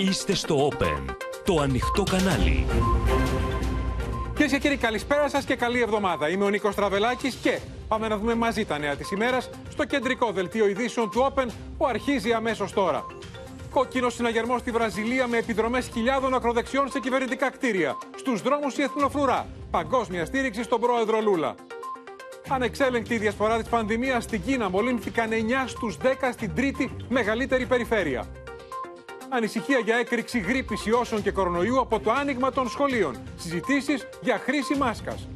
Είστε στο Open, το ανοιχτό κανάλι. Κυρίες και κύριοι, καλησπέρα σας και καλή εβδομάδα. Είμαι ο Νίκος Τραβελάκης και πάμε να δούμε μαζί τα νέα της ημέρας στο κεντρικό δελτίο ειδήσεων του Open που αρχίζει αμέσως τώρα. Κόκκινος συναγερμό στη Βραζιλία με επιδρομές χιλιάδων ακροδεξιών σε κυβερνητικά κτίρια. Στους δρόμους η εθνοφρουρά. Παγκόσμια στήριξη στον πρόεδρο Λούλα. Ανεξέλεγκτη διασπορά της πανδημίας στην Κίνα μολύνθηκαν 9 στους 10 στην τρίτη μεγαλύτερη περιφέρεια. Ανησυχία για έκρηξη γρήπης ιώσεων και κορονοϊού από το άνοιγμα των σχολείων. Συζητήσεις για χρήση μάσκας.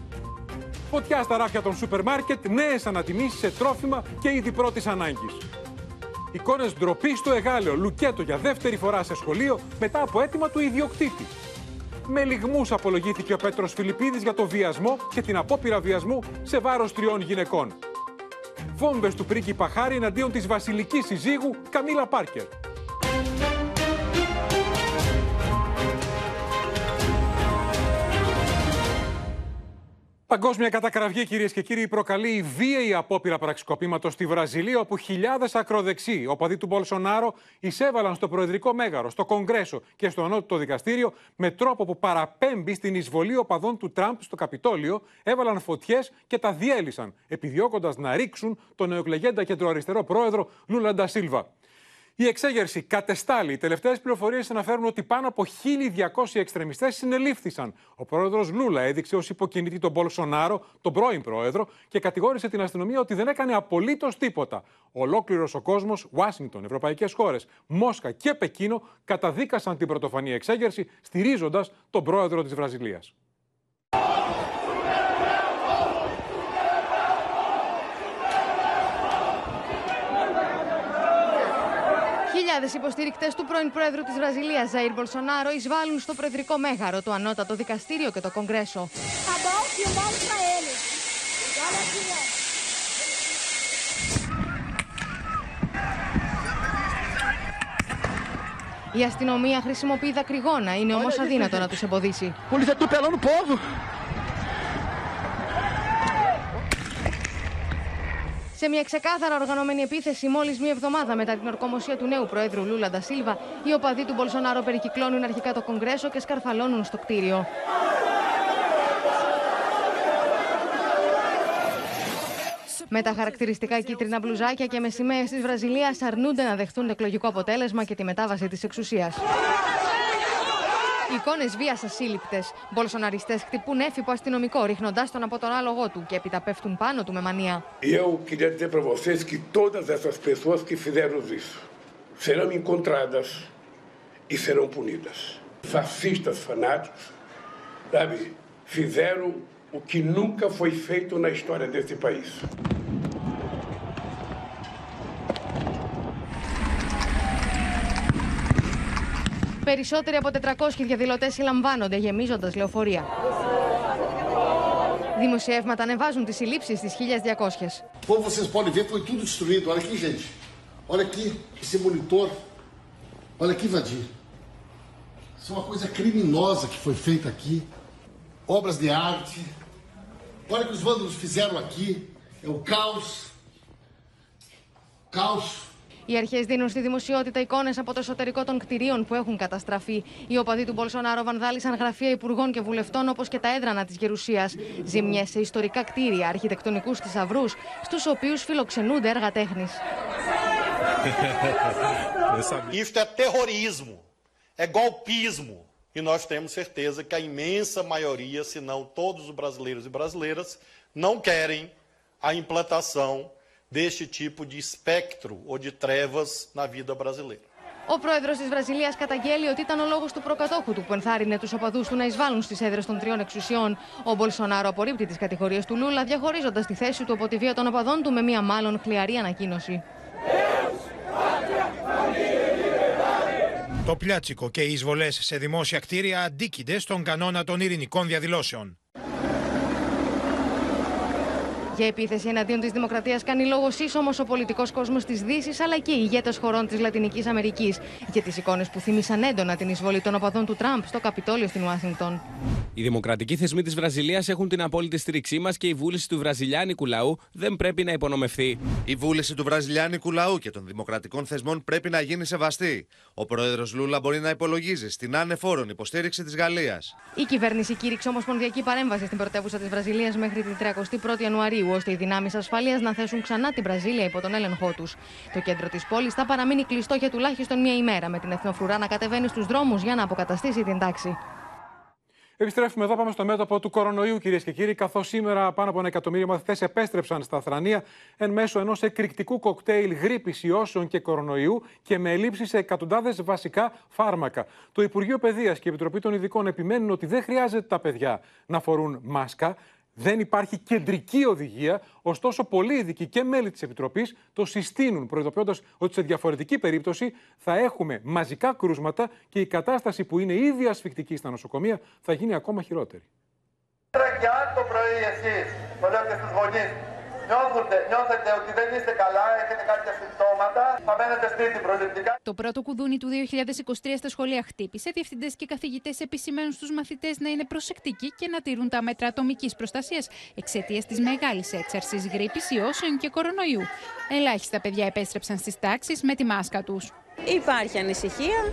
Φωτιά στα ράφια των σούπερ μάρκετ, νέες ανατιμήσεις σε τρόφιμα και είδη πρώτης ανάγκης. Εικόνες ντροπή στο Εγάλεο, λουκέτο για δεύτερη φορά σε σχολείο μετά από αίτημα του ιδιοκτήτη. Με λιγμούς απολογήθηκε ο Πέτρος Φιλιππίδης για το βιασμό και την απόπειρα βιασμού σε βάρος τριών γυναικών. Βόμβες του πρίγκιπα Χάρη εναντίον της βασιλικής συζύγου Καμίλα Πάρκερ. Παγκόσμια κατακραυγή, κυρίες και κύριοι, προκαλεί η βίαιη απόπειρα πραξικοπήματος στη Βραζιλία, όπου χιλιάδες ακροδεξιοί, οπαδοί του Μπολσονάρο, εισέβαλαν στο Προεδρικό Μέγαρο, στο Κογκρέσο και στο Ανώτατο Δικαστήριο με τρόπο που παραπέμπει στην εισβολή οπαδών του Τραμπ στο Καπιτόλιο, έβαλαν φωτιές και τα διέλυσαν, επιδιώκοντας να ρίξουν τον νεοεκλεγέντα κεντροαριστερό πρόεδρο Λούλα ντα Σίλβα. Η εξέγερση κατεστάλη. Οι τελευταίες πληροφορίες αναφέρουν ότι πάνω από 1.200 εξτρεμιστές συνελήφθησαν. Ο πρόεδρος Λούλα έδειξε ως υποκινητή τον Μπολσονάρο, τον πρώην πρόεδρο, και κατηγόρησε την αστυνομία ότι δεν έκανε απολύτως τίποτα. Ολόκληρος ο κόσμος, Ουάσιγκτον, ευρωπαϊκές χώρες, Μόσχα και Πεκίνο καταδίκασαν την πρωτοφανή εξέγερση, στηρίζοντας τον πρόεδρο της Βραζιλίας. Χιλιάδε υποστηρικτέ του πρώην Πρόεδρου της Βραζιλίας, Ζαΐρ Μπολσονάρο, εισβάλλουν στο Προεδρικό Μέγαρο, το Ανώτατο Δικαστήριο και το Κογκρέσο. Η αστυνομία χρησιμοποιεί δακρυγόνα, είναι όμως αδύνατο να τους εμποδίσει. Σε μια ξεκάθαρα οργανωμένη επίθεση, μόλις μία εβδομάδα μετά την ορκομοσία του νέου Προέδρου Λούλα Ντασίλβα, οι οπαδοί του Μπολσονάρο περικυκλώνουν αρχικά το Κογκρέσο και σκαρφαλώνουν στο κτίριο. Με τα χαρακτηριστικά κίτρινα μπλουζάκια και με σημαίε της Βραζιλίας αρνούνται να δεχτούν το εκλογικό αποτέλεσμα και τη μετάβαση της εξουσίας. Εικόνε βία ασύλληπτε. Μπολσοναριστέ χτυπούν έφυπο αστυνομικό, ρίχνοντά τον από τον άλογο του και επιταπέφτουν πάνω του με μανία. Eu queria dizer para vocês que todas essas pessoas que fizeram isso serão encontradas e serão punidas. Fascistas fanáticos, sabe, fizeram o que nunca foi feito na história desse país. Περισσότεροι από 400 διαδηλωτέ συλλαμβάνονται, γεμίζοντα λεωφορεία. Δημοσιεύματα ανεβάζουν τι συλλήψει στι 1200. Como vocês podem ver, foi tudo destruído. Olha aqui, gente. Olha aqui, esse monitor. Olha aqui, Vadir. Isso é uma coisa criminosa que foi feita aqui. Obras de arte. Olha o que os vândalos fizeram aqui. É o caos. Caos. Οι αρχές δίνουν στη δημοσιότητα εικόνες από το εσωτερικό των κτηρίων που έχουν καταστραφεί. Οι οπαδοί του Μπολσονάρο βανδάλισαν γραφεία υπουργών και βουλευτών όπως και τα έδρανα της Γερουσίας. Ζημιές σε ιστορικά κτίρια, αρχιτεκτονικούς θησαυρούς, στους οποίους φιλοξενούνται έργα τέχνης. Isto é terrorismo, é golpismo. E nós temos certeza que a imensa maioria, se não todos os brasileiros e brasileiras, não querem a implantação deste tipo de espectro ou de trevas na vida brasileira. Ο πρόεδρος της Βραζιλίας καταγγέλει ότι ήταν ο λόγος του προκατόχου του που ενθάρρυνε τους οπαδούς του να εισβάλλουν στις έδρες των τριών εξουσιών. Ο Μπολσονάρο απορρίπτει τις κατηγορίες του Λούλα, διαχωρίζοντας τη θέση του από τη βία των οπαδών του με μία μάλλον χλιαρή ανακοίνωση. Το πλιάτσικο και οι εισβολές σε δημόσια κτίρια αντίκειται στον κανόνα των ειρηνικών διαδηλώσεων. Για επίθεση εναντίον της Δημοκρατίας κάνει λόγο σύσσωμος ο πολιτικός κόσμος της Δύσης αλλά και οι ηγέτες χωρών της Λατινικής Αμερικής για τις εικόνες που θύμισαν έντονα την εισβολή των οπαδών του Τραμπ στο Καπιτόλιο στην Ουάσιγκτον. Οι δημοκρατικοί θεσμοί της Βραζιλίας έχουν την απόλυτη στήριξή μας και η βούληση του βραζιλιάνικου λαού δεν πρέπει να υπονομευθεί. Η βούληση του βραζιλιάνικου λαού και των δημοκρατικών θεσμών πρέπει να γίνει σεβαστή. Ο πρόεδρος Λούλα μπορεί να υπολογίζει στην άνεφόρον υποστήριξη της Γαλλίας. Η κυβέρνηση κήρυξε ομοσπονδιακή παρέμβαση στην πρωτεύουσα της Βραζιλίας μέχρι την 31η Ιανουαρίου, ώστε οι δυνάμεις ασφαλεία να θέσουν ξανά την Βραζίλια υπό τον έλεγχό τους. Το κέντρο της πόλης θα παραμείνει κλειστό για τουλάχιστον μία ημέρα, με την εθνοφρουρά να κατεβαίνει στους δρόμους για να αποκαταστήσει την τάξη. Επιστρέφουμε εδώ, πάμε στο μέτωπο του κορονοϊού, κυρίες και κύριοι. Καθώς σήμερα πάνω από ένα εκατομμύριο μαθητές επέστρεψαν στα Θρανία εν μέσω ενός εκρηκτικού κοκτέιλ γρήπης, ιώσεων και κορονοϊού και με ελλείψεις σε εκατοντάδες βασικά φάρμακα. Το Υπουργείο Παιδείας και η Επιτροπή των Ειδικών επιμένουν ότι δεν χρειάζεται τα παιδιά να φορούν μάσκα. Δεν υπάρχει κεντρική οδηγία, ωστόσο πολλοί ειδικοί και μέλη της Επιτροπής το συστήνουν, προειδοποιώντας ότι σε διαφορετική περίπτωση θα έχουμε μαζικά κρούσματα και η κατάσταση που είναι ήδη ασφικτική στα νοσοκομεία θα γίνει ακόμα χειρότερη. Και αν το πρωί εσείς, το λέω και στους γονείς, νιώθετε, νιώθετε ότι δεν είστε καλά, έχετε κάποια συμπτώματα, θα μένετε σπίτι προληπτικά. Το πρώτο κουδούνι του 2023 στα σχολεία χτύπησε. Διευθυντές και καθηγητές επισημαίνουν στους μαθητές να είναι προσεκτικοί και να τηρούν τα μέτρα ατομικής προστασίας εξαιτίας της μεγάλης έξαρση γρήπης, ιώσεων και κορονοϊού. Ελάχιστα παιδιά επέστρεψαν στις τάξεις με τη μάσκα τους. Υπάρχει ανησυχία.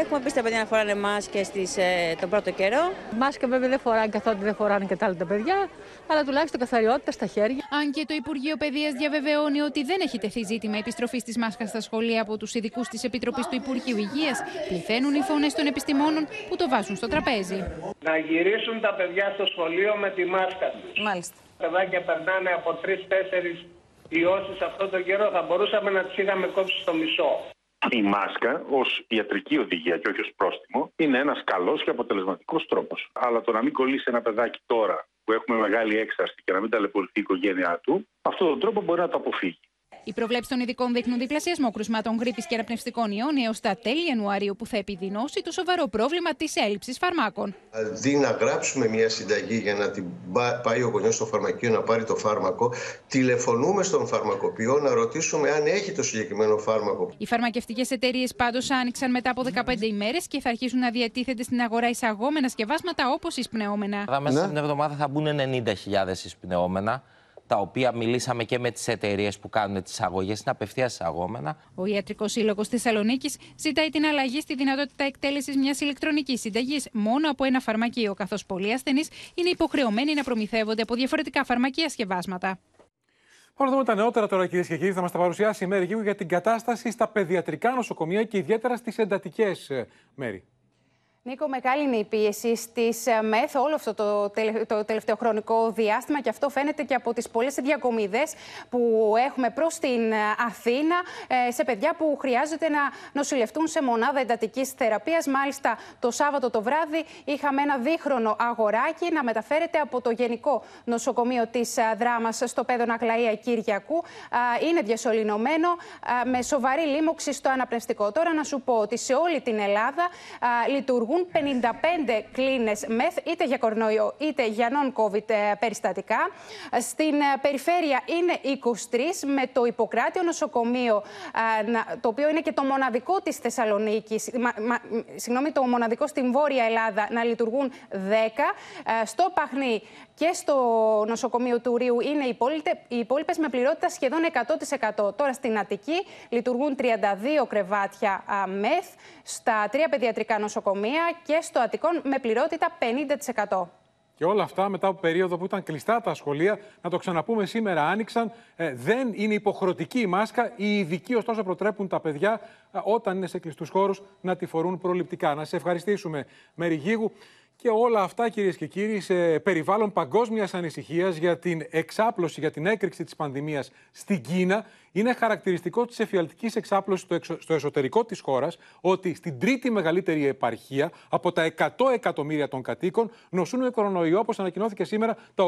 Έχουμε πει στα παιδιά να φοράνε μάσκες στις, ε, τον πρώτο καιρό. Μάσκα βέβαια δεν φοράνε καθότι δεν φοράνε και τα άλλα τα παιδιά, αλλά τουλάχιστον καθαριότητα στα χέρια. Αν και το Υπουργείο Παιδείας διαβεβαιώνει ότι δεν έχει τεθεί ζήτημα επιστροφής της μάσκας στα σχολεία από τους ειδικούς της Επιτροπής του Υπουργείου Υγείας, πληθαίνουν οι φωνές των επιστημόνων που το βάζουν στο τραπέζι. Να γυρίσουν τα παιδιά στο σχολείο με τη μάσκα τους. Μάλιστα. Τα παιδάκια περνάνε από τρει-τέσσερι ιώσεις αυτό τον καιρό. Θα μπορούσαμε να τις είχαμε κόψει στο μισό. Η μάσκα ως ιατρική οδηγία και όχι ως πρόστιμο είναι ένας καλός και αποτελεσματικός τρόπος. Αλλά το να μην κολλήσει ένα παιδάκι τώρα που έχουμε μεγάλη έξαρση και να μην ταλαιπωρηθεί η οικογένειά του, αυτόν τον τρόπο μπορεί να το αποφύγει. Οι προβλέψεις των ειδικών δείχνουν διπλασιασμό κρουσμάτων γρήπης και αναπνευστικών ιών έως τα τέλη Ιανουαρίου, που θα επιδεινώσει το σοβαρό πρόβλημα της έλλειψης φαρμάκων. Αντί να γράψουμε μια συνταγή για να την πάει ο γονιός στο φαρμακείο να πάρει το φάρμακο, τηλεφωνούμε στον φαρμακοποιό να ρωτήσουμε αν έχει το συγκεκριμένο φάρμακο. Οι φαρμακευτικές εταιρείες πάντως άνοιξαν μετά από 15 ημέρες και θα αρχίσουν να διατίθεται στην αγορά εισαγόμενα σκευάσματα όπως εισπνεώμενα. Μέσα στην εβδομάδα θα μπουν 90.000 εισπνεώμενα τα οποία μιλήσαμε και με τις εταιρείες που κάνουν τις αγωγές, είναι απευθεία εισαγόμενα. Ο Ιατρικός Σύλλογος Θεσσαλονίκης ζητάει την αλλαγή στη δυνατότητα εκτέλεσης μιας ηλεκτρονικής συνταγής μόνο από ένα φαρμακείο, καθώς πολλοί ασθενείς είναι υποχρεωμένοι να προμηθεύονται από διαφορετικά φαρμακεία σκευάσματα. Πάμε να δούμε τα νεότερα τώρα, κυρίες και κύριοι. Θα μας τα παρουσιάσει η Μέρη Γίγου για την κατάσταση στα παιδιατρικά νοσοκομεία και ιδιαίτερα στις εντατικές μέρη. Νίκο, μεγάλη είναι η πίεση στις ε, ΜΕΘ όλο αυτό το, το τελευταίο χρονικό διάστημα και αυτό φαίνεται και από τις πολλές διακομιδέ που έχουμε προς την ε, Αθήνα ε, σε παιδιά που χρειάζεται να νοσηλευτούν σε μονάδα εντατικής θεραπείας. Μάλιστα, το Σάββατο το βράδυ είχαμε ένα δίχρονο αγοράκι να μεταφέρεται από το Γενικό Νοσοκομείο της Δράμας στο Πέδο Αγλαία Κυριακού. Είναι διασωληνωμένο με σοβαρή λίμωξη στο αναπνευστικό. Τώρα να σου πω ότι σε όλη την Ελλάδα λειτουργούν λειτουργούν 55 κλίνες μεθ, είτε για κορονοϊό είτε για non-COVID ε, περιστατικά. Στην ε, περιφέρεια είναι 23, με το Ιπποκράτιο νοσοκομείο, ε, το οποίο είναι και το μοναδικό της Θεσσαλονίκης, συγγνώμη, το μοναδικό στην Βόρεια Ελλάδα, να λειτουργούν 10. Στο Παχνί και στο νοσοκομείο του Ρίου είναι οι υπόλοιπε με πληρότητα σχεδόν 100%. Τώρα στην Αττική λειτουργούν 32 κρεβάτια μεθ, στα τρία παιδιατρικά νοσοκομεία και στο Αττικόν με πληρότητα 50%. Και όλα αυτά μετά από περίοδο που ήταν κλειστά τα σχολεία, να το ξαναπούμε σήμερα, άνοιξαν. Ε, δεν είναι υποχρεωτική η μάσκα. Οι ειδικοί, ωστόσο, προτρέπουν τα παιδιά ε, όταν είναι σε κλειστούς χώρους να τη φορούν προληπτικά. Να σε ευχαριστήσουμε, Μέρη Γίγου. Και όλα αυτά, κυρίες και κύριοι, σε περιβάλλον παγκόσμιας ανησυχίας για την εξάπλωση, για την έκρηξη της πανδημίας στην Κίνα, είναι χαρακτηριστικό της εφιαλτικής εξάπλωσης στο, εσωτερικό της χώρας ότι στην τρίτη μεγαλύτερη επαρχία από τα 100 εκατομμύρια των κατοίκων νοσούν με κορονοϊό, όπως ανακοινώθηκε σήμερα, τα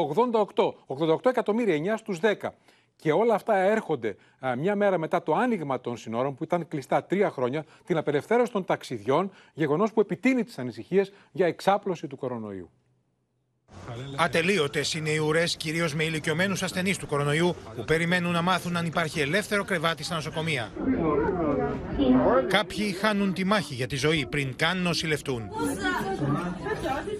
88. 88 εκατομμύρια, 9 στους 10. Και όλα αυτά έρχονται μια μέρα μετά το άνοιγμα των συνόρων, που ήταν κλειστά τρία χρόνια, την απελευθέρωση των ταξιδιών, γεγονός που επιτείνει τις ανησυχίες για εξάπλωση του κορονοϊού. Ατελείωτες είναι οι ουρές, κυρίως με ηλικιωμένους ασθενείς του κορονοϊού, που περιμένουν να μάθουν αν υπάρχει ελεύθερο κρεβάτι στα νοσοκομεία. Κάποιοι χάνουν τη μάχη για τη ζωή πριν καν νοσηλευτούν.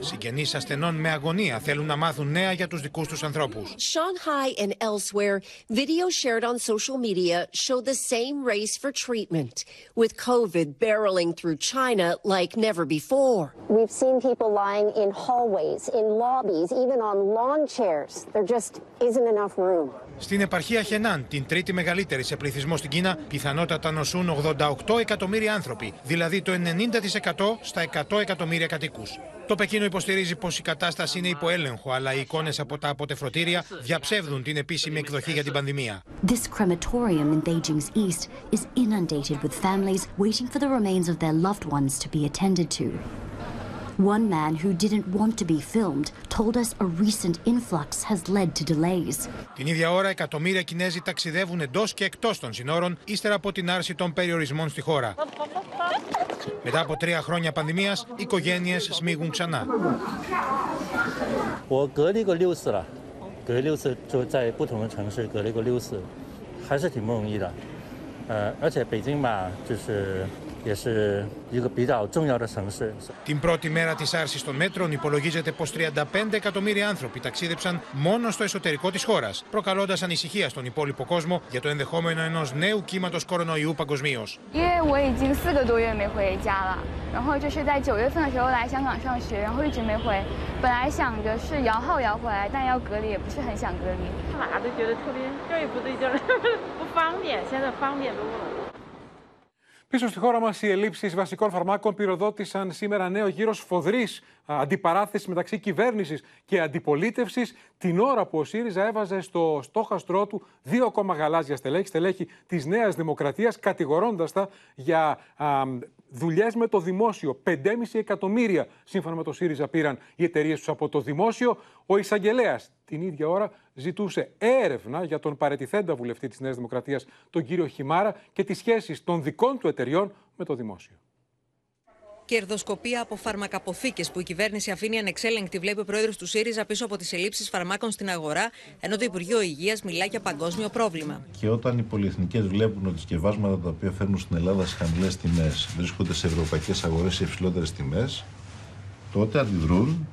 Συγγενείς ασθενών με αγωνία θέλουν να μάθουν νέα για τους δικούς τους ανθρώπους. Shanghai and elsewhere, videos shared on social media show the same race for treatment, with COVID barreling through China like never before. We've seen people lying in hallways, in lobbies, even on lawn chairs. There just isn't enough room. Στην επαρχία Χενάν, την τρίτη μεγαλύτερη σε πληθυσμό στην Κίνα, πιθανότατα νοσούν 88 εκατομμύρια άνθρωποι, δηλαδή το 90% στα 100 εκατομμύρια κατοίκου. Το Πεκίνο υποστηρίζει πως η κατάσταση είναι υπό έλεγχο, αλλά οι εικόνες από τα αποτεφρωτήρια διαψεύδουν την επίσημη εκδοχή για την πανδημία. This crematorium in Beijing's east is inundated with families waiting for the remains of their loved ones to be attended to. One man who didn't want to be filmed told us a recent influx has led to delays. Την ίδια ώρα, εκατομμύρια Κινέζοι ταξιδεύουν εντό και εκτό των συνόρων, ύστερα από την άρση των περιορισμών στη χώρα. Μετά από τρία χρόνια πανδημίας, οι οικογένειε σμίγουν ξανά. 我隔离过六次了，隔离六次就在不同的城市隔离过六次，还是挺不容易的。呃，而且北京嘛，就是也是一个比较重要的城市。 Την πρώτη μέρα της άρσης των μέτρων υπολογίζεται πως 35 εκατομμύρια άνθρωποι ταξίδεψαν μόνο στο εσωτερικό της χώρας, προκαλώντας ανησυχία στον υπόλοιπο κόσμο για το ενδεχόμενο ενός νέου κύματος κορονοϊού παγκοσμίω. Πίσω στη χώρα μας, οι ελλείψεις βασικών φαρμάκων πυροδότησαν σήμερα νέο γύρος σφοδρή αντιπαράθεσης μεταξύ κυβέρνησης και αντιπολίτευσης, την ώρα που ο ΣΥΡΙΖΑ έβαζε στο στόχαστρό του δύο ακόμα γαλάζια στελέχη, στελέχη της Νέας Δημοκρατίας, κατηγορώντας τα για δουλειές με το δημόσιο. 5,5 εκατομμύρια, σύμφωνα με το ΣΥΡΙΖΑ, πήραν οι εταιρείες τους από το δημόσιο. Ο εισαγγελέας την ίδια ώρα ζητούσε έρευνα για τον παρετηθέντα βουλευτή της Νέας Δημοκρατίας, τον κύριο Χιμάρα, και τις σχέσεις των δικών του εταιριών με το δημόσιο. Κερδοσκοπία από φαρμακαποθήκες που η κυβέρνηση αφήνει ανεξέλεγκτη, βλέπει ο πρόεδρος του ΣΥΡΙΖΑ πίσω από τις ελλείψεις φαρμάκων στην αγορά, ενώ το Υπουργείο Υγείας μιλά για παγκόσμιο πρόβλημα. Και όταν οι πολυεθνικές βλέπουν ότι σκευάσματα τα οποία φέρνουν στην Ελλάδα σε χαμηλές τιμές βρίσκονται σε ευρωπαϊκές αγορές σε υψηλότερες τιμές, τότε αντιδρούν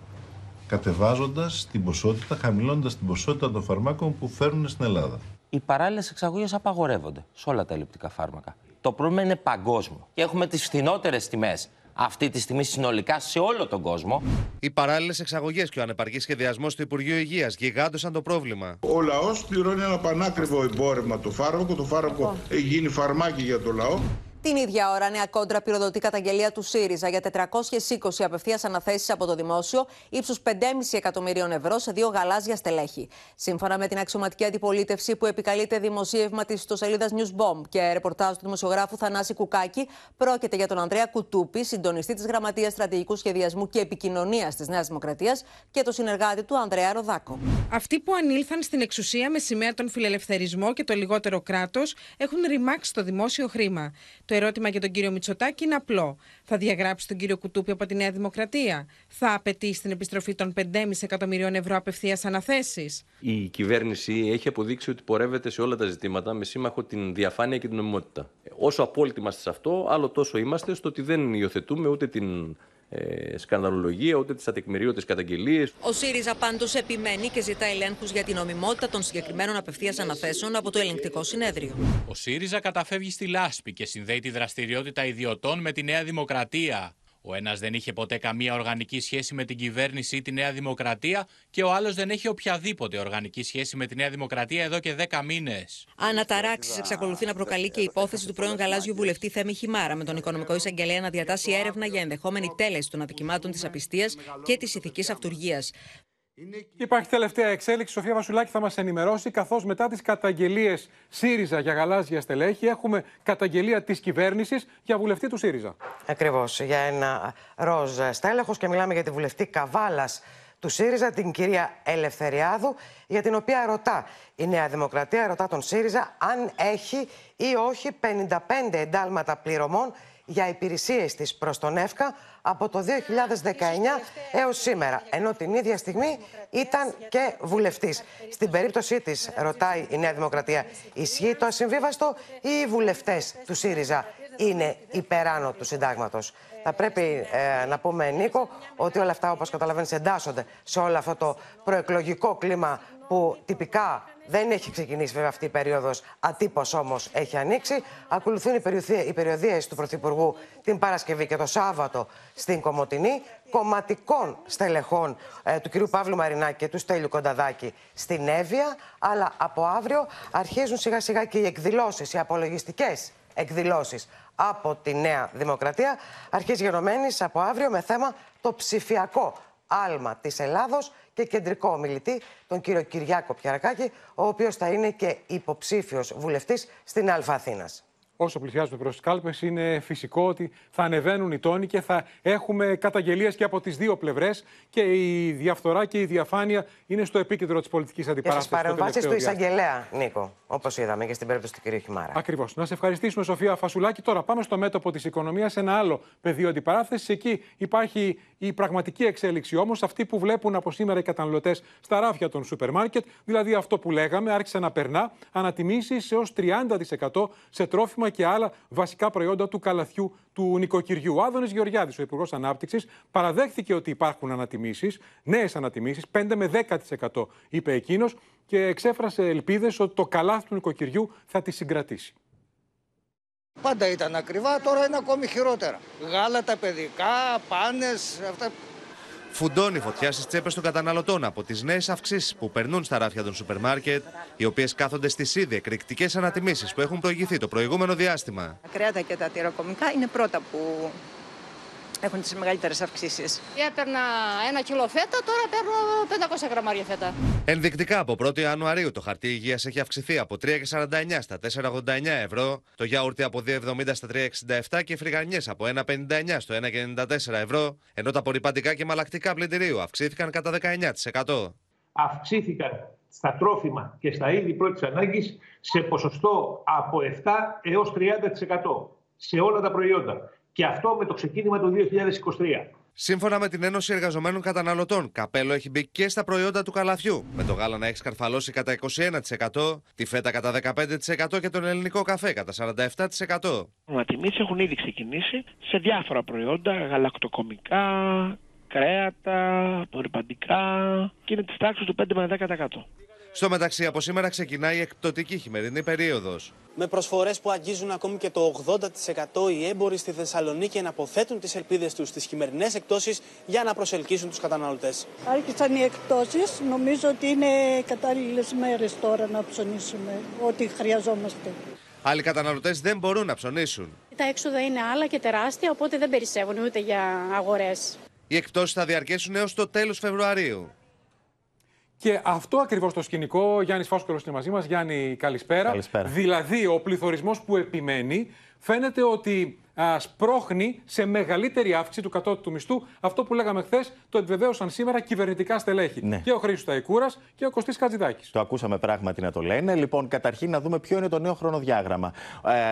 κατεβάζοντας την ποσότητα, χαμηλώνοντας την ποσότητα των φαρμάκων που φέρνουν στην Ελλάδα. Οι παράλληλες εξαγωγές απαγορεύονται σε όλα τα ελλειπτικά φάρμακα. Το πρόβλημα είναι παγκόσμιο. Και έχουμε τις φθηνότερες τιμές αυτή τη στιγμή συνολικά σε όλο τον κόσμο. Οι παράλληλες εξαγωγές και ο ανεπαρκής σχεδιασμός του Υπουργείου Υγείας γιγάντωσαν το πρόβλημα. Ο λαός πληρώνει ένα πανάκριβο εμπόρευμα το φάρμακο. Το φάρμακο έχει γίνει φαρμάκι για το λαό. Την ίδια ώρα, νέα κόντρα πυροδοτεί καταγγελία του ΣΥΡΙΖΑ για 420 απευθείας αναθέσεις από το δημόσιο ύψους 5,5 εκατομμυρίων ευρώ σε δύο γαλάζια στελέχη. Σύμφωνα με την αξιωματική αντιπολίτευση που επικαλείται δημοσίευμα της ιστοσελίδας Newsbomb και ρεπορτάζ του δημοσιογράφου Θανάση Κουκάκη, πρόκειται για τον Ανδρέα Κουτούπη, συντονιστή της Γραμματείας Στρατηγικού Σχεδιασμού και Επικοινωνίας της Νέας Δημοκρατίας και το συνεργάτη του Ανδρέα Ροδάκο. Αυτοί που ανήλθαν στην εξουσία με σημαία τον φιλελευθερισμό και το λιγότερο κράτος έχουν ρημάξει το δημόσιο χρήμα. Το ερώτημα για τον κύριο Μητσοτάκη είναι απλό. Θα διαγράψει τον κύριο Κουτούπη από τη Νέα Δημοκρατία. Θα απαιτεί την επιστροφή των 5,5 εκατομμυρίων ευρώ απευθείας αναθέσεις. Η κυβέρνηση έχει αποδείξει ότι πορεύεται σε όλα τα ζητήματα με σύμμαχο την διαφάνεια και την νομιμότητα. Όσο απόλυτοι είμαστε σε αυτό, άλλο τόσο είμαστε στο ότι δεν υιοθετούμε ούτε την ε, σκανδαλολογία, ούτε τις ατεκμηρίωτε καταγγελίες. Ο ΣΥΡΙΖΑ πάντως επιμένει και ζητά ελέγχους για την νομιμότητα των συγκεκριμένων απευθείας αναθέσεων από το ελεγκτικό συνέδριο. Ο ΣΥΡΙΖΑ καταφεύγει στη λάσπη και συνδέει τη δραστηριότητα ιδιωτών με τη Νέα Δημοκρατία. Ο ένας δεν είχε ποτέ καμία οργανική σχέση με την κυβέρνηση ή τη Νέα Δημοκρατία και ο άλλος δεν έχει οποιαδήποτε οργανική σχέση με τη Νέα Δημοκρατία εδώ και 10 μήνες. Αναταράξει εξακολουθεί να προκαλεί και η υπόθεση του πρώην γαλάζιου βουλευτή Θέμη Χιμάρα, με τον οικονομικό εισαγγελέα να διατάσει έρευνα για ενδεχόμενη τέλεση των αδικημάτων της απιστίας και της ηθικής αυτουργία. Υπάρχει τελευταία εξέλιξη. Σοφία Βασουλάκη θα μας ενημερώσει, καθώς μετά τις καταγγελίες ΣΥΡΙΖΑ για γαλάζια στελέχη, έχουμε καταγγελία της κυβέρνησης για βουλευτή του ΣΥΡΙΖΑ. Ακριβώς. Για ένα ροζ στέλεχος και μιλάμε για τη βουλευτή Καβάλας του ΣΥΡΙΖΑ, την κυρία Ελευθεριάδου, για την οποία ρωτά η Νέα Δημοκρατία, ρωτά τον ΣΥΡΙΖΑ αν έχει ή όχι 55 εντάλματα πληρωμών για υπηρεσίες της προς τον ΕΦΚΑ από το 2019 έως σήμερα, ενώ την ίδια στιγμή ήταν και βουλευτής. Στην περίπτωσή της, ρωτάει η Νέα Δημοκρατία, ισχύει το ασυμβίβαστο ή οι βουλευτές του ΣΥΡΙΖΑ είναι υπεράνω του συντάγματος; Θα πρέπει ε, να πούμε, Νίκο, ότι όλα αυτά, όπως καταλαβαίνεις, εντάσσονται σε όλο αυτό το προεκλογικό κλίμα που τυπικά δεν έχει ξεκινήσει βέβαια αυτή η περίοδος, ατύπως όμως έχει ανοίξει. Ακολουθούν οι περιοδίες του Πρωθυπουργού την Παρασκευή και το Σάββατο στην Κομωτινή, κομματικών στελεχών ε, του κ. Παύλου Μαρινάκη και του Στέλιου Κονταδάκη στην Εύβοια. Αλλά από αύριο αρχίζουν σιγά σιγά και οι εκδηλώσεις, οι απολογιστικές εκδηλώσεις από τη Νέα Δημοκρατία. Αρχίζει γενομένης από αύριο με θέμα το ψηφιακό άλμα της Ελλάδος και κεντρικό ομιλητή, τον κύριο Κυριάκο Πιαρακάκη, ο οποίος θα είναι και υποψήφιος βουλευτής στην Αλφα Αθήνας όσο πλησιάζουμε προς τις κάλπες, είναι φυσικό ότι θα ανεβαίνουν οι τόνοι και θα έχουμε καταγγελίες και από τις δύο πλευρές. Και η διαφθορά και η διαφάνεια είναι στο επίκεντρο της πολιτικής αντιπαράθεσης. Και στι παρεμβάσεις του εισαγγελέα, Νίκο, όπως είδαμε και στην περίπτωση του κ. Χιμάρα. Ακριβώς. Να σε ευχαριστήσουμε, Σοφία Φασουλάκη. Τώρα πάμε στο μέτωπο της οικονομίας, ένα άλλο πεδίο αντιπαράθεσης. Εκεί υπάρχει η πραγματική εξέλιξη όμως, αυτή που βλέπουν από σήμερα οι καταναλωτές στα ράφια των σούπερ μάρκετ. Δηλαδή αυτό που λέγαμε, άρχισε να περνά ανατιμήσεις έως 30% σε τρόφιμα και άλλα βασικά προϊόντα του καλαθιού του νοικοκυριού. Ο Άδωνης Γεωργιάδης, ο Υπουργός Ανάπτυξης, παραδέχθηκε ότι υπάρχουν ανατιμήσεις, νέες ανατιμήσεις, 5 με 10% είπε εκείνος και εξέφρασε ελπίδες ότι το καλάθι του νοικοκυριού θα τη συγκρατήσει. Πάντα ήταν ακριβά, τώρα είναι ακόμη χειρότερα. Γάλα τα παιδικά, πάνες, αυτά Φουντώνει φωτιά στις τσέπες των καταναλωτών από τις νέες αυξήσεις που περνούν στα ράφια των σούπερ μάρκετ, οι οποίες κάθονται στις ήδη εκρηκτικές ανατιμήσεις που έχουν προηγηθεί το προηγούμενο διάστημα. Τα κρέατα και τα τυροκομικά είναι πρώτα που έχουν τις μεγαλύτερες αυξήσεις. Έπαιρνα ένα κιλό φέτα, τώρα παίρνω 500 γραμμάρια φέτα. Ενδεικτικά από 1η Ιανουαρίου το χαρτί υγείας έχει αυξηθεί από 3,49 στα 4,89 ευρώ, το γιαούρτι από 2,70 στα 3,67 και οι φρυγανιές από 1,59 στο 1,94 ευρώ, ενώ τα απορριπαντικά και μαλακτικά πλυντηρίου αυξήθηκαν κατά 19%. Αυξήθηκαν στα τρόφιμα και στα είδη πρώτης ανάγκης σε ποσοστό από 7 έως 30% σε όλα τα προϊόντα και αυτό με το ξεκίνημα του 2023. Σύμφωνα με την Ένωση Εργαζομένων Καταναλωτών, καπέλο έχει μπει και στα προϊόντα του καλαθιού. Με το γάλα να έχεις σκαρφαλώσει κατά 21%, τη φέτα κατά 15% και τον ελληνικό καφέ κατά 47%. Οι τιμήσει έχουν ήδη ξεκινήσει σε διάφορα προϊόντα, γαλακτοκομικά, κρέατα, απορριπαντικά και είναι της τάξης του 5 με 10%. Στο μεταξύ, από σήμερα ξεκινάει η εκπτωτική χειμερινή περίοδος. Με προσφορές που αγγίζουν ακόμη και το 80%, οι έμποροι στη Θεσσαλονίκη αναποθέτουν τις ελπίδες τους στις χειμερινές εκπτώσεις για να προσελκύσουν τους καταναλωτές. Άρχισαν οι εκπτώσεις. Νομίζω ότι είναι κατάλληλες μέρες τώρα να ψωνίσουμε ό,τι χρειαζόμαστε. Άλλοι καταναλωτές δεν μπορούν να ψωνίσουν. Τα έξοδα είναι άλλα και τεράστια, οπότε δεν περισσεύουν ούτε για αγορές. Οι εκπτώσεις θα διαρκέσουν έως το τέλος Φεβρουαρίου. Και αυτό ακριβώς το σκηνικό, Γιάννης Φάσκολος είναι μαζί μας. Γιάννη, καλησπέρα. καλησπέρα. Δηλαδή, ο πληθωρισμός που επιμένει φαίνεται ότι σπρώχνει σε μεγαλύτερη αύξηση του κατώτατου μισθού. Αυτό που λέγαμε χθες το επιβεβαίωσαν σήμερα κυβερνητικά στελέχη. Ναι. Και ο Χρήστος Ταϊκούρας και ο Κωστής Κατζηδάκη. Το ακούσαμε πράγματι να το λένε. Λοιπόν, καταρχήν να δούμε ποιο είναι το νέο χρονοδιάγραμμα.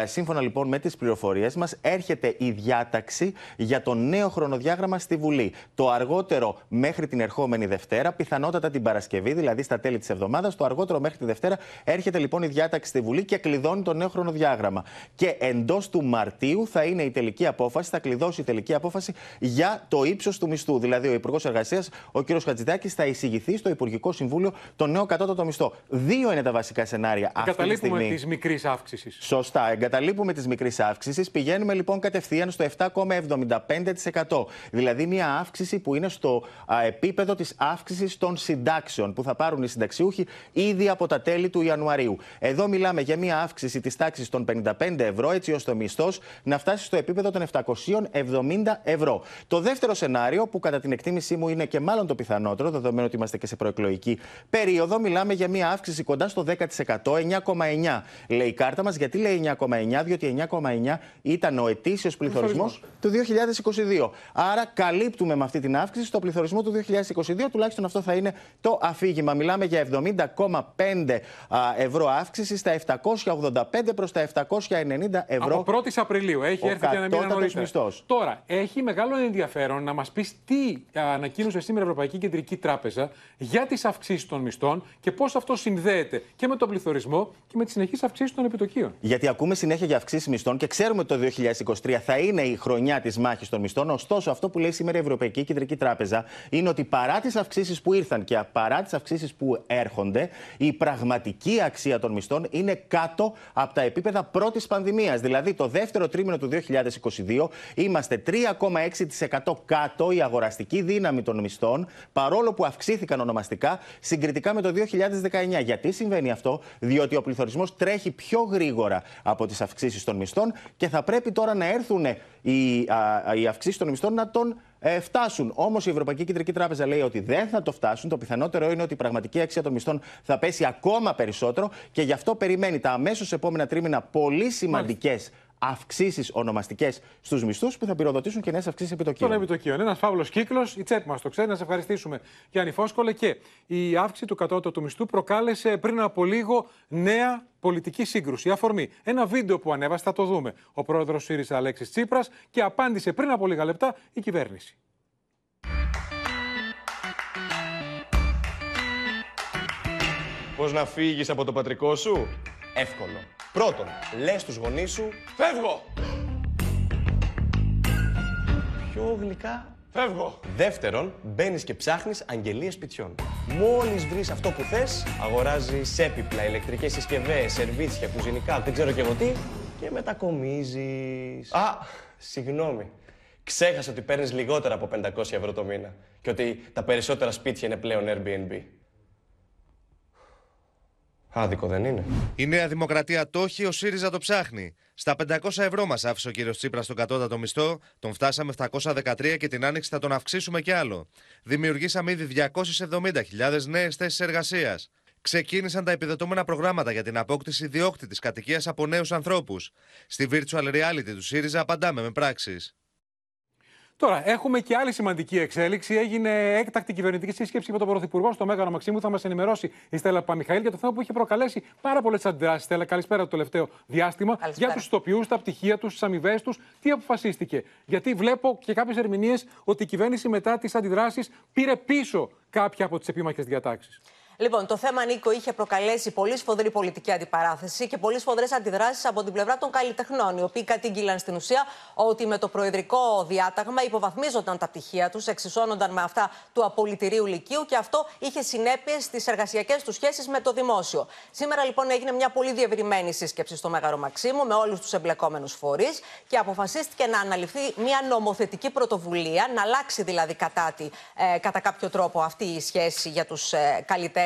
Ε, σύμφωνα λοιπόν με τις πληροφορίες μας, έρχεται η διάταξη για το νέο χρονοδιάγραμμα στη Βουλή. Το αργότερο μέχρι την ερχόμενη Δευτέρα, πιθανότατα την Παρασκευή, δηλαδή στα τέλη της εβδομάδας. Το αργότερο μέχρι τη Δευτέρα έρχεται λοιπόν η διάταξη στη Βουλή και κλειδώνει το νέο χρονοδιάγραμμα. Και εντός του Μαρτίου θα είναι η τελική απόφαση, θα κλειδώσει η τελική απόφαση για το ύψος του μισθού. Δηλαδή, ο Υπουργός Εργασίας, ο κ. Χατζηδάκη, θα εισηγηθεί στο Υπουργικό Συμβούλιο το νέο κατώτατο μισθό. Δύο είναι τα βασικά σενάρια αυτή τη στιγμή. τη μικρής αύξησης. Σωστά. Εγκαταλείπουμε τη μικρής αύξησης. Πηγαίνουμε λοιπόν κατευθείαν στο 7,75%. Δηλαδή, μια αύξηση που είναι στο α, επίπεδο της αύξησης των συντάξεων που θα πάρουν οι συνταξιούχοι ήδη από τα τέλη του Ιανουαρίου. Εδώ μιλάμε για μια αύξηση της τάξης των 55 ευρώ, έτσι ώστε ο μισθός να φτάσει στο επίπεδο των 770 ευρώ. Το δεύτερο σενάριο, που κατά την εκτίμησή μου είναι και μάλλον το πιθανότερο, δεδομένου ότι είμαστε και σε προεκλογική περίοδο, μιλάμε για μια αύξηση κοντά στο 10%, 9,9 λέει η κάρτα μας. Γιατί λέει 9,9, διότι 9,9 ήταν ο ετήσιος πληθωρισμός του 2022. Άρα καλύπτουμε με αυτή την αύξηση στο πληθωρισμό του 2022, τουλάχιστον αυτό θα είναι το αφήγημα. Μιλάμε για 70,5 ευρώ αύξηση στα 785 προς τα 790 ευρώ. Από 1η Απριλίου έχει έχει έρθει και ένα μήνα κατώτατος νωρίτερα. μισθός. Τώρα, έχει μεγάλο ενδιαφέρον να μας πεις τι ανακοίνωσε σήμερα η Ευρωπαϊκή Κεντρική Τράπεζα για τις αυξήσεις των μισθών και πώς αυτό συνδέεται και με τον πληθωρισμό και με τις συνεχείς αυξήσεις των επιτοκίων. Γιατί ακούμε συνέχεια για αυξήσεις μισθών και ξέρουμε ότι το 2023 θα είναι η χρονιά της μάχης των μισθών. Ωστόσο, αυτό που λέει σήμερα η Ευρωπαϊκή Κεντρική Τράπεζα είναι ότι παρά τις αυξήσεις που ήρθαν και παρά τις αυξήσεις που έρχονται, η πραγματική αξία των μισθών είναι κάτω από τα επίπεδα πρώτης πανδημίας. Δηλαδή, το δεύτερο τρίμηνο του 2022 είμαστε 3,6% κάτω η αγοραστική δύναμη των μισθών, παρόλο που αυξήθηκαν ονομαστικά συγκριτικά με το 2019. Γιατί συμβαίνει αυτό, Διότι ο πληθωρισμός τρέχει πιο γρήγορα από τις αυξήσεις των μισθών και θα πρέπει τώρα να έρθουν οι, α, οι αυξήσεις των μισθών να τον ε, φτάσουν. Όμως η Ευρωπαϊκή Κεντρική Τράπεζα λέει ότι δεν θα το φτάσουν. Το πιθανότερο είναι ότι η πραγματική αξία των μισθών θα πέσει ακόμα περισσότερο και γι' αυτό περιμένει τα αμέσως επόμενα τρίμηνα πολύ σημαντικές αυξήσεις ονομαστικές στους μισθούς που θα πυροδοτήσουν και νέες αυξήσεις επιτοκίων. Των επιτοκίων. Ένας φαύλος κύκλος. Η τσέπη μας το ξέρει. Να σε ευχαριστήσουμε, Γιάννη Φόσκολε. Και η αύξηση του κατώτατου μισθού προκάλεσε πριν από λίγο νέα πολιτική σύγκρουση. Αφορμή. Ένα βίντεο που ανέβασε, θα το δούμε. Ο πρόεδρος ΣΥΡΙΖΑ Αλέξης Τσίπρας και απάντησε πριν από λίγα λεπτά η κυβέρνηση. Πώς να φύγεις από το πατρικό σου; Εύκολο. Πρώτον, λες στους γονείς σου «Φεύγω». Πιο γλυκά «Φεύγω». Δεύτερον, μπαίνεις και ψάχνεις αγγελίες σπιτιών. Μόλις βρεις αυτό που θες, αγοράζεις έπιπλα, ηλεκτρικές συσκευές, σερβίτσια, κουζινικά, δεν ξέρω και εγώ τι και μετακομίζεις. Α, συγγνώμη. Ξέχασα ότι παίρνεις λιγότερα από 500 ευρώ το μήνα και ότι τα περισσότερα σπίτια είναι πλέον Airbnb. Άδικο δεν είναι. Η Νέα Δημοκρατία το έχει, ο ΣΥΡΙΖΑ το ψάχνει. Στα 500 ευρώ μας άφησε ο κύριος Τσίπρας στον κατώτατο μισθό, τον φτάσαμε 713 και την άνοιξη θα τον αυξήσουμε κι άλλο. Δημιουργήσαμε ήδη 270.000 νέες θέσεις εργασίας. Ξεκίνησαν τα επιδοτούμενα προγράμματα για την απόκτηση ιδιόκτητης κατοικίας από νέους ανθρώπους. Στη virtual reality του ΣΥΡΙΖΑ απαντάμε με πράξεις. Τώρα, έχουμε και άλλη σημαντική εξέλιξη. Έγινε έκτακτη κυβερνητική σύσκεψη με τον Πρωθυπουργό στο Μέγαρο Μαξίμου. Θα μας ενημερώσει η Στέλλα Παμιχαήλ για το θέμα που είχε προκαλέσει πάρα πολλές αντιδράσεις. Στέλλα, καλησπέρα το τελευταίο διάστημα. Για τους ηθοποιούς, τα πτυχία τους, τις αμοιβές τους. Τι αποφασίστηκε. Γιατί βλέπω και κάποιες ερμηνείες ότι η κυβέρνηση μετά τις αντιδράσεις πήρε πίσω κάποια από τις επίμαχες διατάξεις. Λοιπόν, το θέμα Νίκο είχε προκαλέσει πολύ σφοδρή πολιτική αντιπαράθεση και πολύ σφοδρές αντιδράσεις από την πλευρά των καλλιτεχνών, οι οποίοι κατήγγειλαν στην ουσία ότι με το προεδρικό διάταγμα υποβαθμίζονταν τα πτυχία τους, εξισώνονταν με αυτά του απολυτηρίου Λυκείου και αυτό είχε συνέπειες στις εργασιακές τους σχέσεις με το δημόσιο. Σήμερα λοιπόν έγινε μια πολύ διευρυμένη σύσκεψη στο Μέγαρο Μαξίμου με όλους τους εμπλεκόμενους φορείς και αποφασίστηκε να αναλυφθεί μια νομοθετική πρωτοβουλία, να αλλάξει δηλαδή κατά, τη, ε, κατά κάποιο τρόπο αυτή η σχέση για τους ε, καλλιτέχνες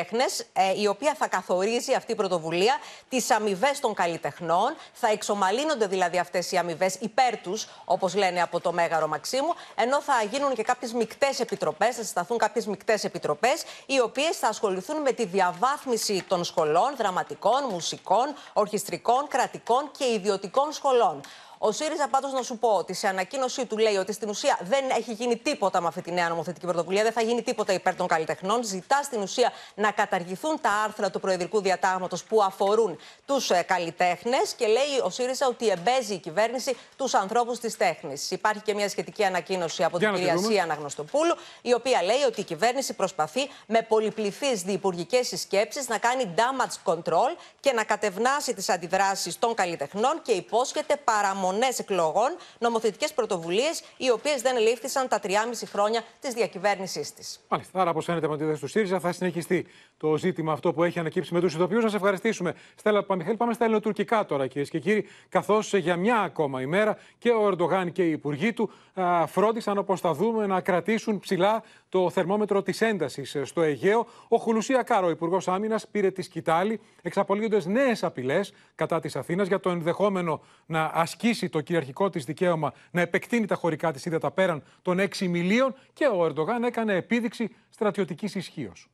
ε, η οποία θα καθορίζει αυτή η πρωτοβουλία τις αμοιβές των καλλιτεχνών. Θα εξομαλύνονται δηλαδή αυτές οι αμοιβές υπέρ τους, όπως λένε από το Μέγαρο Μαξίμου, ενώ θα γίνουν και κάποιες μεικτές επιτροπές, θα συσταθούν κάποιες μεικτές επιτροπές, οι οποίες θα ασχοληθούν με τη διαβάθμιση των σχολών, δραματικών, μουσικών, ορχιστρικών, κρατικών και ιδιωτικών σχολών. Ο ΣΥΡΙΖΑ πάντως να σου πω ότι σε ανακοίνωσή του λέει ότι στην ουσία δεν έχει γίνει τίποτα με αυτή τη νέα νομοθετική πρωτοβουλία, δεν θα γίνει τίποτα υπέρ των καλλιτεχνών. Ζητά στην ουσία να καταργηθούν τα άρθρα του Προεδρικού Διατάγματος που αφορούν τους ε, καλλιτέχνες και λέει ο ΣΥΡΙΖΑ ότι εμπέζει η κυβέρνηση τους ανθρώπους της τέχνης. Υπάρχει και μια σχετική ανακοίνωση από την κυρία Σία Αναγνωστοπούλου, η οποία λέει ότι η κυβέρνηση προσπαθεί με πολυπληθείς διυπουργικέ συσκέψεις να κάνει damage control και να κατευνάσει τις αντιδράσεις των καλλιτεχνών και υπόσχεται παραμονή παραμονέ εκλογών νομοθετικές πρωτοβουλίες, οι οποίες δεν λήφθησαν τα 3,5 χρόνια της διακυβέρνησής της. Μάλιστα. Άρα, όπως φαίνεται από τη θέση του ΣΥΡΙΖΑ, θα συνεχιστεί το ζήτημα αυτό που έχει ανακύψει με τους ηθοποιού. Να σε ευχαριστήσουμε, Στέλλα Παμιχέλη. Πάμε στα ελληνοτουρκικά τώρα, κυρίες και κύριοι. Καθώς για μια ακόμα ημέρα και ο Ερντογάν και οι υπουργοί του α, φρόντισαν, όπως θα δούμε, να κρατήσουν ψηλά το θερμόμετρο της έντασης στο Αιγαίο. Ο Χουλουσία Κάρο, υπουργός Άμυνας, πήρε τη σκητάλη, εξαπολύοντας νέες απειλές κατά της Αθήνας για το ενδεχόμενο να ασκήσει το κυριαρχικό της δικαίωμα να επεκτείνει τα χωρικά της ύδατα πέραν των 6 μιλίων και ο Ερντογάν έκανε επίδειξη στρατιωτικής ισχύως.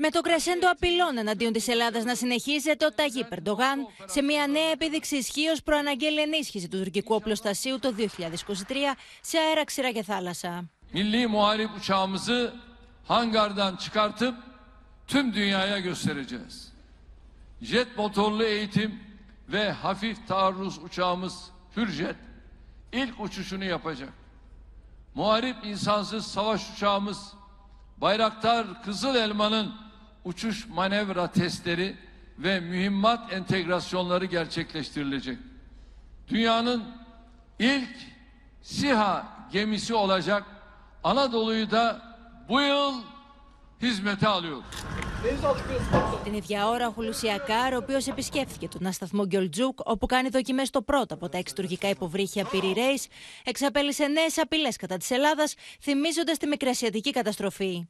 Με το κρεσέντο απειλών εναντίον της Ελλάδας να συνεχίζεται, ο Ταγί Περντογάν σε μια νέα επίδειξη ισχύως προαναγγέλει ενίσχυση του τουρκικού οπλοστασίου το 2023 σε αέρα, ξηρά και θάλασσα. Milli muharip uçağımızı hangardan çıkartıp tüm dünyaya göstereceğiz. Jet motorlu eğitim ve hafif taarruz uçağımız Hürjet ilk uçuşunu yapacak. Muharip insansız savaş uçağımız Bayraktar Kızıl Elma'nın uçuş manevra testleri ve mühimmat entegrasyonları gerçekleştirilecek. Dünyanın ilk SİHA gemisi olacak Anadolu'yu da bu yıl Την ίδια ώρα, ο Χουλουσιακάρ, ο οποίος επισκέφθηκε τον ασταθμό Γκιολτζούκ, όπου κάνει δοκιμές το πρώτο από τα εξτουργικά υποβρύχια Πυρι Ρέις, εξαπέλυσε νέες απειλές κατά της Ελλάδας, θυμίζοντας τη μικρασιατική καταστροφή.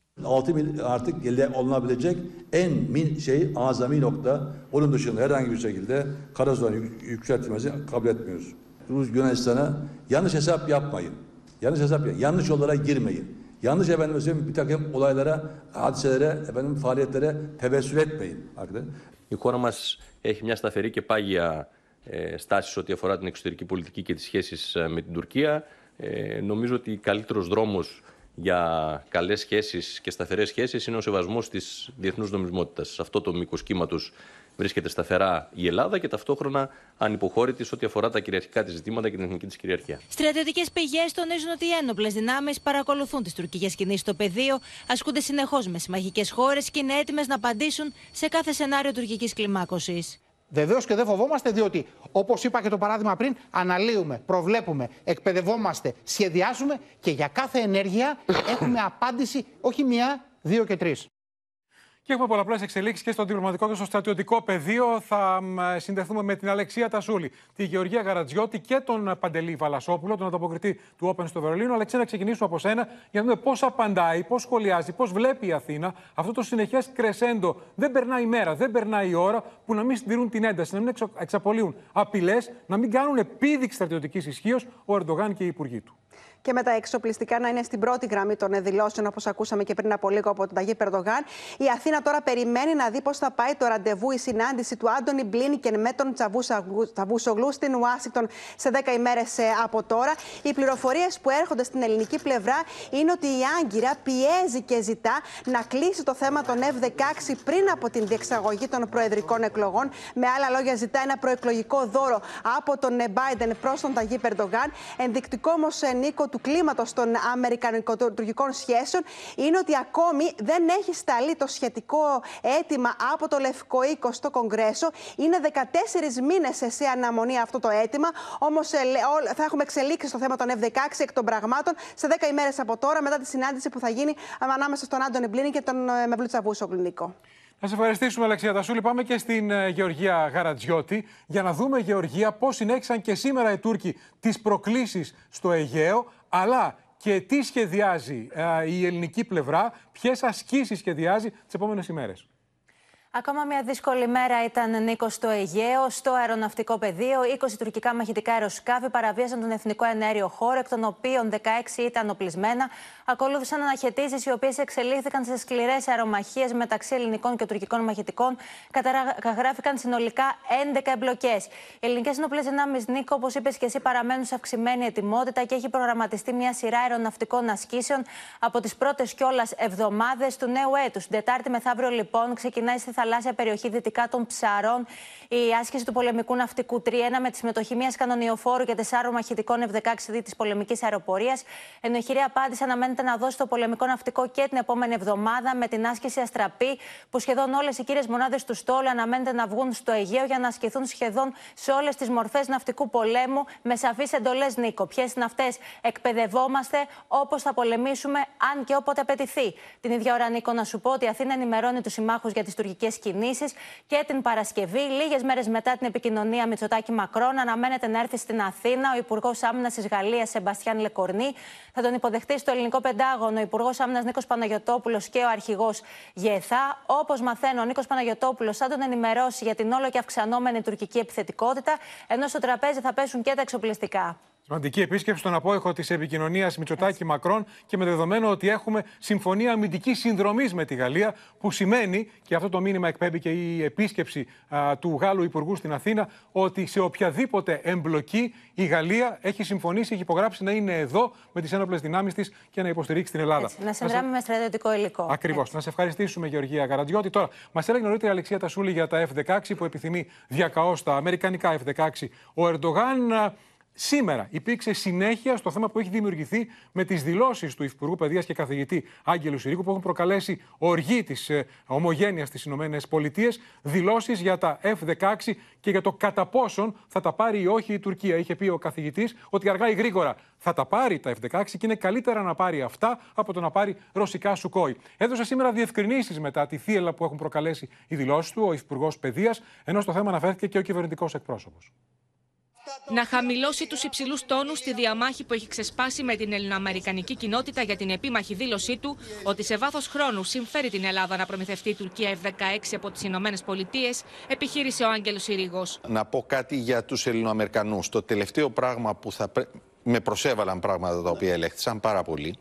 Yanlış hesap yapmayın. Yanlış hesap yapmayın. Yanlış yollara girmeyin. Yanlış efendim söyleyeyim bir takım olaylara, hadiselere, efendim faaliyetlere tevessül etmeyin. Arkadaşlar. Η χώρα μας έχει μια σταθερή και πάγια ε, στάση σε ό,τι αφορά την εξωτερική πολιτική και τις σχέσεις με την Τουρκία. Ε, νομίζω ότι ο καλύτερος δρόμος για καλές σχέσεις και σταθερές σχέσεις είναι ο σεβασμός της διεθνούς νομισμότητας. Σε αυτό το μήκος κύματος βρίσκεται σταθερά η Ελλάδα και ταυτόχρονα ανυποχώρητη σε ό,τι αφορά τα κυριαρχικά της ζητήματα και την εθνική της κυριαρχία. Στρατιωτικές πηγές τονίζουν ότι οι ένοπλες δυνάμεις παρακολουθούν τις τουρκικές κινήσεις στο πεδίο, ασκούνται συνεχώς με συμμαχικές χώρες και είναι έτοιμες να απαντήσουν σε κάθε σενάριο τουρκικής κλιμάκωσης. Βεβαίως και δεν φοβόμαστε, διότι όπως είπα και το παράδειγμα πριν, αναλύουμε, προβλέπουμε, εκπαιδευόμαστε, σχεδιάζουμε και για κάθε ενέργεια έχουμε απάντηση όχι μία, δύο και τρεις. Και έχουμε πολλαπλές εξελίξεις και στο διπλωματικό και στο στρατιωτικό πεδίο. Θα μ, ε, συνδεθούμε με την Αλεξία Τασούλη, τη Γεωργία Γαρατζιώτη και τον ε, Παντελή Βαλασόπουλο, τον ανταποκριτή του Open στο Βερολίνο. Αλεξία, να ξεκινήσουμε από σένα για να δούμε πώς απαντάει, πώς σχολιάζει, πώς βλέπει η Αθήνα αυτό το συνεχές κρεσέντο. Δεν περνάει η μέρα, δεν περνάει η ώρα που να μην συντηρούν την ένταση, να μην εξο- εξαπολύουν απειλές, να μην κάνουν επίδειξη στρατιωτικής ισχύως ο Ερντογάν και οι υπουργοί του. Και με τα εξοπλιστικά να είναι στην πρώτη γραμμή των δηλώσεων, όπως ακούσαμε και πριν από λίγο από τον Ταγί Περδογάν. Η Αθήνα τώρα περιμένει να δει πώς θα πάει το ραντεβού, η συνάντηση του Άντωνι Μπλίνικεν με τον Τσαβούσογλου στην Ουάσιγκτον σε 10 ημέρες από τώρα. Οι πληροφορίες που έρχονται στην ελληνική πλευρά είναι ότι η Άγκυρα πιέζει και ζητά να κλείσει το θέμα των F-16 πριν από την διεξαγωγή των προεδρικών εκλογών. Με άλλα λόγια, ζητά ένα προεκλογικό δώρο από τον Biden προς τον Ταγί Περντογάν. Ενδεικτικό όμως, Νίκο, του κλίματος των αμερικανικο-τουρκικών σχέσεων είναι ότι ακόμη δεν έχει σταλεί το σχετικό αίτημα από το Λευκό Οίκο στο Κογκρέσο. Είναι 14 μήνες σε αναμονή αυτό το αίτημα. Όμως θα έχουμε εξελίξει στο θέμα των F-16 εκ των πραγμάτων σε 10 ημέρες από τώρα, μετά τη συνάντηση που θα γίνει ανάμεσα στον Άντωνι Μπλίνη και τον ε, Μευλού Τσαβούσογλου, Νίκο. Να σε ευχαριστήσουμε, Αλεξία Τασούλη. Πάμε και στην ε, Γεωργία Γαρατζιώτη για να δούμε, Γεωργία, πώς συνέχισαν και σήμερα οι Τούρκοι τις προκλήσεις στο Αιγαίο, αλλά και τι σχεδιάζει ε, η ελληνική πλευρά, ποιες ασκήσεις σχεδιάζει τις επόμενες ημέρες. Ακόμα μια δύσκολη μέρα ήταν Νίκος στο Αιγαίο, στο αεροναυτικό πεδίο. 20 τουρκικά μαχητικά αεροσκάφη παραβίασαν τον εθνικό ενέργειο χώρο, εκ των οποίων 16 ήταν οπλισμένα. Ακολούθησαν αναχαιτήσεις, οι οποίες εξελίχθηκαν σε σκληρές αερομαχίες μεταξύ ελληνικών και τουρκικών μαχητικών. Καταγράφηκαν συνολικά 11 εμπλοκές. Οι ελληνικές ενόπλες δυνάμεις, Νίκο, όπως είπες και εσύ, παραμένουν σε αυξημένη ετοιμότητα και έχει προγραμματιστεί μια σειρά αεροναυτικών ασκήσεων από τις πρώτες κιόλας εβδομάδες του νέου έτους. Την Τετάρτη μεθαύριο, λοιπόν, ξεκινάει στη θαλάσσια περιοχή δυτικά των Ψαρών η άσκηση του πολεμικού ναυτικού 3-1 με τη συμμετοχή μιας κανονιοφόρου και τεσσάρων μαχητικών F-16 της πολεμικής αεροπορίας. Ενώ η χειρή απάντηση αναμένεται να δώσει το πολεμικό ναυτικό και την επόμενη εβδομάδα με την άσκηση Αστραπή, που σχεδόν όλες οι κύριες μονάδες του στόλου αναμένεται να βγουν στο Αιγαίο για να ασκηθούν σχεδόν σε όλες τις μορφές ναυτικού πολέμου με σαφείς εντολές, Νίκο. Ποιες είναι αυτέ, εκπαιδευόμαστε όπως θα πολεμήσουμε, αν και όποτε απαιτηθεί. Την ίδια ώρα, Νίκο, να σου πω ότι η Αθήνα ενημερώνει τους συμμάχους για τις τουρκικές κινήσεις και την Παρασκευή, λίγες μέρες μετά την επικοινωνία Μητσοτάκη Μακρόν, αναμένεται να έρθει στην Αθήνα ο Υπουργός Άμυνας της Γαλλίας, Σεμπαστιάν Λεκορνή. Θα τον υποδεχτεί στο ελληνικό Πεντάγωνο ο Υπουργός Άμυνας Νίκος Παναγιοτόπουλος και ο Αρχηγός Γεθά. Όπως μαθαίνω, ο Νίκος Παναγιοτόπουλος θα τον ενημερώσει για την όλο και αυξανόμενη τουρκική επιθετικότητα, ενώ στο τραπέζι θα πέσουν και τα εξοπλιστικά. Σημαντική επίσκεψη στον απόϊχο της επικοινωνίας Μητσοτάκη Μακρόν και με δεδομένο ότι έχουμε συμφωνία αμυντικής συνδρομής με τη Γαλλία, που σημαίνει, και αυτό το μήνυμα εκπέμπει και η επίσκεψη α, του Γάλλου Υπουργού στην Αθήνα, ότι σε οποιαδήποτε εμπλοκή η Γαλλία έχει συμφωνήσει, έχει υπογράψει να είναι εδώ με τις ένοπλες δυνάμεις της και να υποστηρίξει την Ελλάδα. Έτσι, να συνδράμει με στρατιωτικό υλικό. Ακριβώς. Να σε ευχαριστήσουμε, Γεωργία Καρατζιώτη. Τώρα, μας έλεγε νωρίτερα η Αλεξία Τασούλη για τα F-16 που επιθυμεί διακαώς τα αμερικανικά F-16. Ο Ερντογάν Σήμερα υπήρξε συνέχεια στο θέμα που έχει δημιουργηθεί με τις δηλώσεις του Υφυπουργού Παιδείας και καθηγητή Άγγελου Συρίκου, που έχουν προκαλέσει οργή της ε, ομογένειας στι ΗΠΑ. Δηλώσεις για τα F-16 και για το κατά πόσον θα τα πάρει ή όχι η Τουρκία. Είχε πει ο καθηγητής ότι αργά ή γρήγορα θα τα πάρει τα F-16 και είναι καλύτερα να πάρει αυτά από το να πάρει ρωσικά Σουκόη. Έδωσε σήμερα διευκρινήσεις μετά τη θύελα που έχουν προκαλέσει οι δηλώσεις του, ο Υφυπουργός Παιδείας, ενώ στο θέμα αναφέρθηκε και ο κυβερνητικός εκπρόσωπος να χαμηλώσει τους υψηλούς τόνους στη διαμάχη που έχει ξεσπάσει με την ελληνοαμερικανική κοινότητα για την επίμαχη δήλωσή του ότι σε βάθος χρόνου συμφέρει την Ελλάδα να προμηθευτεί η Τουρκία F-16 από τις Ηνωμένες Πολιτείες, επιχείρησε ο Άγγελος Συρίγος. Να πω κάτι για τους Ελληνοαμερικανούς. Το τελευταίο πράγμα που θα. Με προσέβαλαν πράγματα τα οποία ελέγχθησαν πάρα πολύ.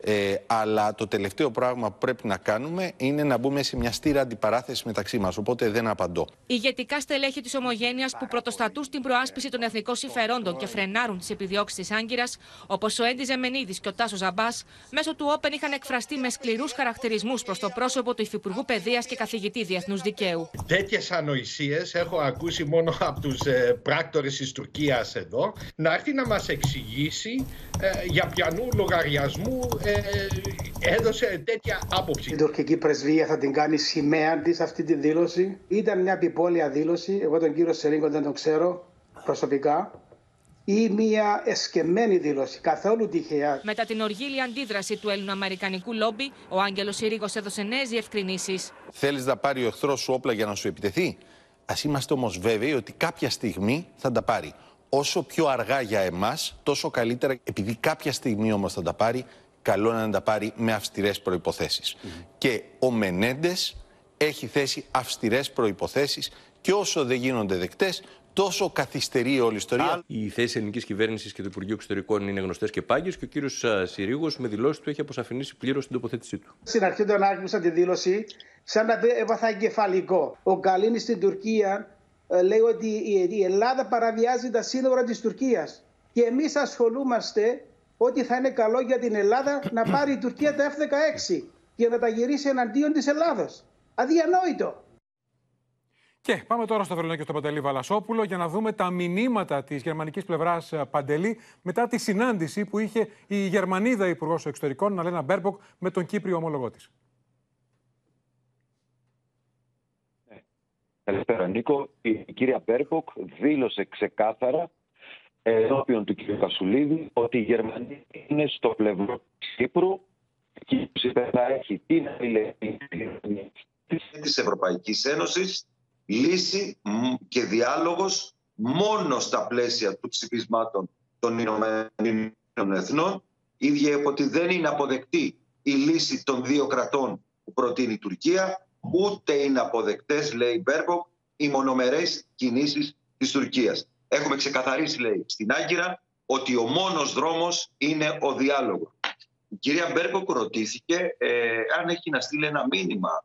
Ε, αλλά το τελευταίο πράγμα που πρέπει να κάνουμε είναι να μπούμε σε μια στήρα αντιπαράθεσης μεταξύ μας. Οπότε δεν απαντώ. Ηγετικά στελέχη της Ομογένειας που πρωτοστατούν στην προάσπιση των εθνικών συμφερόντων και φρενάρουν τις επιδιώξεις της Άγκυρας, όπως ο Έντι Ζεμενίδης και ο Τάσος Ζαμπάς, μέσω του Όπεν είχαν εκφραστεί με σκληρούς χαρακτηρισμούς προς το πρόσωπο του Υφυπουργού Παιδείας και καθηγητή Διεθνούς Δικαίου. Τέτοιες ανοησίες έχω ακούσει μόνο από τους ε, πράκτορες της Τουρκίας εδώ. Να έρθει να μας εξηγήσει ε, για πιανού λογαριασμού ε, έδωσε τέτοια άποψη. Η τουρκική πρεσβεία θα την κάνει σημαία της αυτή τη δήλωση. Ήταν μια επιπόλαια δήλωση. Εγώ τον κύριο Σερίγκο δεν τον ξέρω προσωπικά ή μια εσκεμμένη δήλωση, καθόλου τυχαία. Μετά την οργήλη αντίδραση του Ελληνοαμερικανικού λόμπι, ο Άγγελος Συρίγο έδωσε νέες διευκρινήσεις. Θέλεις να πάρει ο εχθρός σου όπλα για να σου επιτεθεί; Α είμαστε όμως βέβαιοι ότι κάποια στιγμή θα τα πάρει. Όσο πιο αργά για εμάς, τόσο καλύτερα. Επειδή κάποια στιγμή όμως θα τα πάρει, καλό είναι να τα πάρει με αυστηρές προποθέσει. Και ο Μενέντες έχει θέσει αυστηρές προποθέσει και όσο δεν γίνονται δεκτές, τόσο καθυστερεί όλη η ιστορία. Οι θέσεις ελληνικής κυβέρνησης και του Υπουργείου Εξωτερικών είναι γνωστές και πάγιες και ο κύριος Συρίγος με δηλώσεις του έχει αποσαφηνίσει πλήρως την τοποθέτησή του. Στην αρχή όταν άκουσα τη δήλωση, σαν να έβαθα εγκεφαλικό. Ο Καλίνης στην Τουρκία ε, λέει ότι η Ελλάδα παραβιάζει τα σύνορα της Τουρκίας. Και εμείς ασχολούμαστε ότι θα είναι καλό για την Ελλάδα να πάρει η Τουρκία τα F-16 και να τα γυρίσει εναντίον της Ελλάδας. Αδιανόητο. Και πάμε τώρα στο Βερολίνο και στο Παντελή Βαλασόπουλο για να δούμε τα μηνύματα της γερμανικής πλευράς ε, Παντελή μετά τη συνάντηση που είχε η Γερμανίδα Υπουργός Εξωτερικών, Αναλένα Μπέρμποκ, με τον Κύπριο ομολογό της. Ναι. Καλησπέρα, Νίκο. Η κυρία Μπέρμποκ δήλωσε ξεκάθαρα ενώπιον του κ. Κασουλίδη ότι η Γερμανία είναι στο πλευρό της Κύπρου και θα έχει την αλληλεγγύη της Ευρωπαϊκής Ένωσης λύση και διάλογος μόνο στα πλαίσια των ψηφισμάτων των Ηνωμένων Εθνών ίδια ότι δεν είναι αποδεκτή η λύση των δύο κρατών που προτείνει η Τουρκία ούτε είναι αποδεκτές, λέει η Μπέρμποκ, οι μονομερές κινήσεις της Τουρκίας. Έχουμε ξεκαθαρίσει, λέει, στην Άγκυρα ότι ο μόνος δρόμος είναι ο διάλογος. Η κυρία Μπέρμποκ ρωτήθηκε ε, αν έχει να στείλει ένα μήνυμα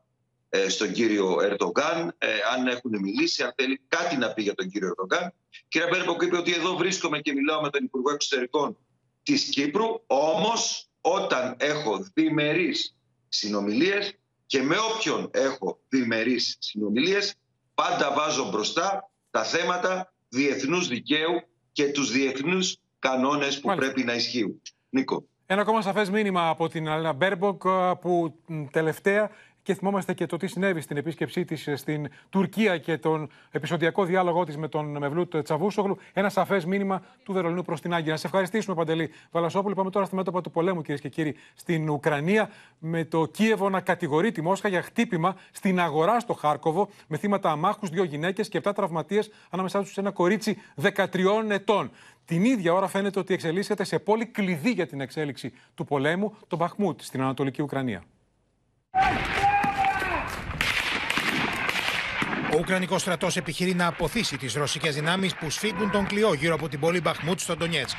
ε, στον κύριο Ερντογάν, ε, αν έχουν μιλήσει, αν θέλει κάτι να πει για τον κύριο Ερντογάν. Η κυρία Μπέρμποκ είπε ότι εδώ βρίσκομαι και μιλάω με τον Υπουργό Εξωτερικών της Κύπρου, όμως όταν έχω διμερείς συνομιλίες και με όποιον έχω διμερείς συνομιλίες, πάντα βάζω μπροστά τα θέματα διεθνούς δικαίου και τους διεθνούς κανόνες που πρέπει να ισχύουν. Νίκο. Ένα ακόμα σαφές μήνυμα από την Αναλένα Μπέρμποκ που τελευταία και θυμόμαστε και το τι συνέβη στην επίσκεψή της ε, στην Τουρκία και τον επεισοδιακό διάλογό της με τον Μευλούτ Τσαβούσογλου. Ένα σαφές μήνυμα του Βερολίνου προς την Άγκυρα. Να σε ευχαριστήσουμε, Παντελή Βαλασόπουλε. Πάμε τώρα στα μέτωπα του πολέμου, κυρίες και κύριοι, στην Ουκρανία. Με το Κίεβο να κατηγορεί τη Μόσχα για χτύπημα στην αγορά στο Χάρκοβο με θύματα αμάχους, δύο γυναίκες και επτά τραυματίες ανάμεσά τους ένα κορίτσι 13 ετών. Την ίδια ώρα φαίνεται ότι εξελίσσεται σε πόλη κλειδί για την εξέλιξη του πολέμου, το Μπαχμούτ στην Ανατολική Ουκρανία. Ο Ουκρανικό στρατός επιχειρεί να αποθήσει τις ρωσικές δυνάμεις που σφίγγουν τον κλειό γύρω από την πόλη Μπαχμούτ στο Ντονιέτσκ.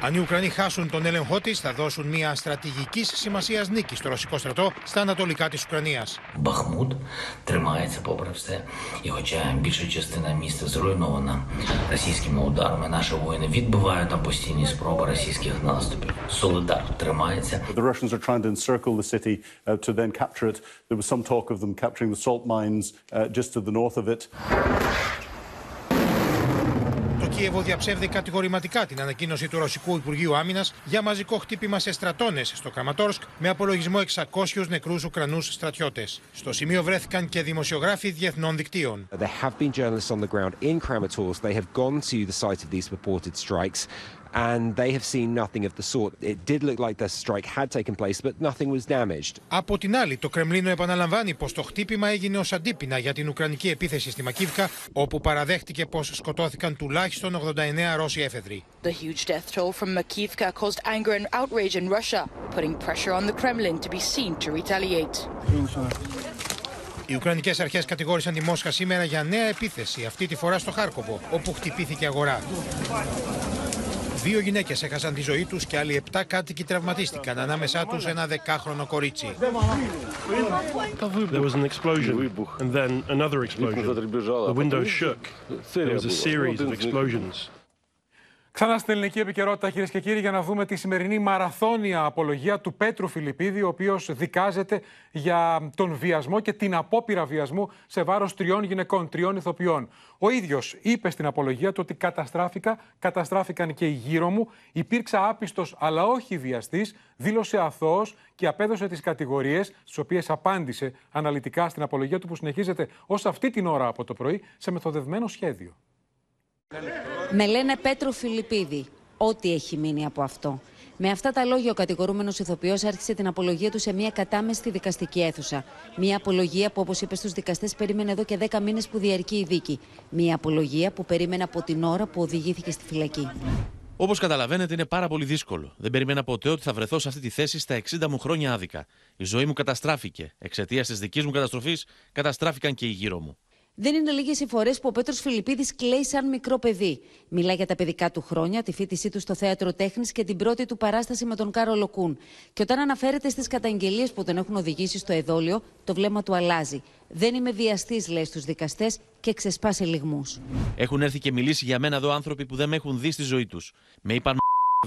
Αν οι Ουκρανοί χάσουν τον έλεγχό τη, θα δώσουν μια στρατηγική σημασία νίκη στο ρωσικό στρατό στα ανατολικά τη Ουκρανία. Бахмут тримається попри все, і хоча більша частина міста зруйнована російськими ударами, наші воїни відбивають там постійні спроби російських наступів. Солидар тримається. The Russians are trying to encircle the city uh, to then capture it. There was some talk of them capturing the salt mines uh, just to the north of it. Κίεβο διαψεύδει κατηγορηματικά την ανακοίνωση του Ρωσικού Υπουργείου Άμυνας για μαζικό χτύπημα σε στρατώνες στο Κραματόρσκ με απολογισμό 600 νεκρούς Ουκρανούς στρατιώτες. Στο σημείο βρέθηκαν και δημοσιογράφοι διεθνών δικτύων. There have been journalists on the ground in Kramatorsk. They have gone to the site of these reported strikes. And they have seen nothing of the sort. It did look like the strike had taken place, but nothing was damaged. Από την άλλη, το Κρεμλίνο επαναλαμβάνει πως το χτύπημα έγινε ως αντίπεινα για την Ουκρανική επίθεση στη Μακίβκα, όπου παραδέχτηκε πως σκοτώθηκαν τουλάχιστον 89 Ρώσοι έφεδροι. The huge death toll from Makivka caused anger and outrage in Russia, putting pressure on the Kremlin to be seen to retaliate. Οι Ουκρανικές αρχές κατηγόρησαν τη Μόσχα σήμερα για νέα επίθεση, αυτή τη φορά στο Χάρκοβο, όπου χτυπήθηκε αγορά. Δύο γυναίκες έχασαν τη ζωή τους και άλλοι επτά κάτοικοι τραυματίστηκαν, ανάμεσά τους ένα δεκάχρονο κορίτσι. There was an explosion and then another explosion. The window shook. There was a series of explosions. Ξανά στην ελληνική επικαιρότητα, κυρίες και κύριοι, για να δούμε τη σημερινή μαραθώνια απολογία του Πέτρου Φιλιππίδη, ο οποίος δικάζεται για τον βιασμό και την απόπειρα βιασμού σε βάρος τριών γυναικών, τριών ηθοποιών. Ο ίδιος είπε στην απολογία του ότι καταστράφηκα, καταστράφηκαν και οι γύρω μου, υπήρξα άπιστος αλλά όχι βιαστής, δήλωσε αθώος και απέδωσε τις κατηγορίες, στις οποίες απάντησε αναλυτικά στην απολογία του, που συνεχίζεται ως αυτή την ώρα από το πρωί σε μεθοδευμένο σχέδιο. Με λένε Πέτρο Φιλιππίδη. Ό,τι έχει μείνει από αυτό. Με αυτά τα λόγια, ο κατηγορούμενος ηθοποιός άρχισε την απολογία του σε μια κατάμεστη δικαστική αίθουσα. Μια απολογία που, όπως είπε στους δικαστές, περίμενε εδώ και 10 μήνες που διαρκεί η δίκη. Μια απολογία που περίμενε από την ώρα που οδηγήθηκε στη φυλακή. Όπως καταλαβαίνετε, είναι πάρα πολύ δύσκολο. Δεν περιμένα ποτέ ότι θα βρεθώ σε αυτή τη θέση στα 60 μου χρόνια άδικα. Η ζωή μου καταστράφηκε. Εξαιτίας της δικής μου καταστροφής, καταστράφηκαν και οι γύρω μου. Δεν είναι λίγες οι φορές που ο Πέτρος Φιλιππίδης κλαίει σαν μικρό παιδί. Μιλά για τα παιδικά του χρόνια, τη φίτησή του στο θέατρο τέχνης και την πρώτη του παράσταση με τον Κάρολο Κούν. Και όταν αναφέρεται στις καταγγελίες που τον έχουν οδηγήσει στο εδόλιο, το βλέμμα του αλλάζει. Δεν είμαι βιαστής, λέει στους δικαστές και ξεσπάσει λιγμούς. Έχουν έρθει και μιλήσει για μένα εδώ άνθρωποι που δεν με έχουν δει στη ζωή τους. Με είπαν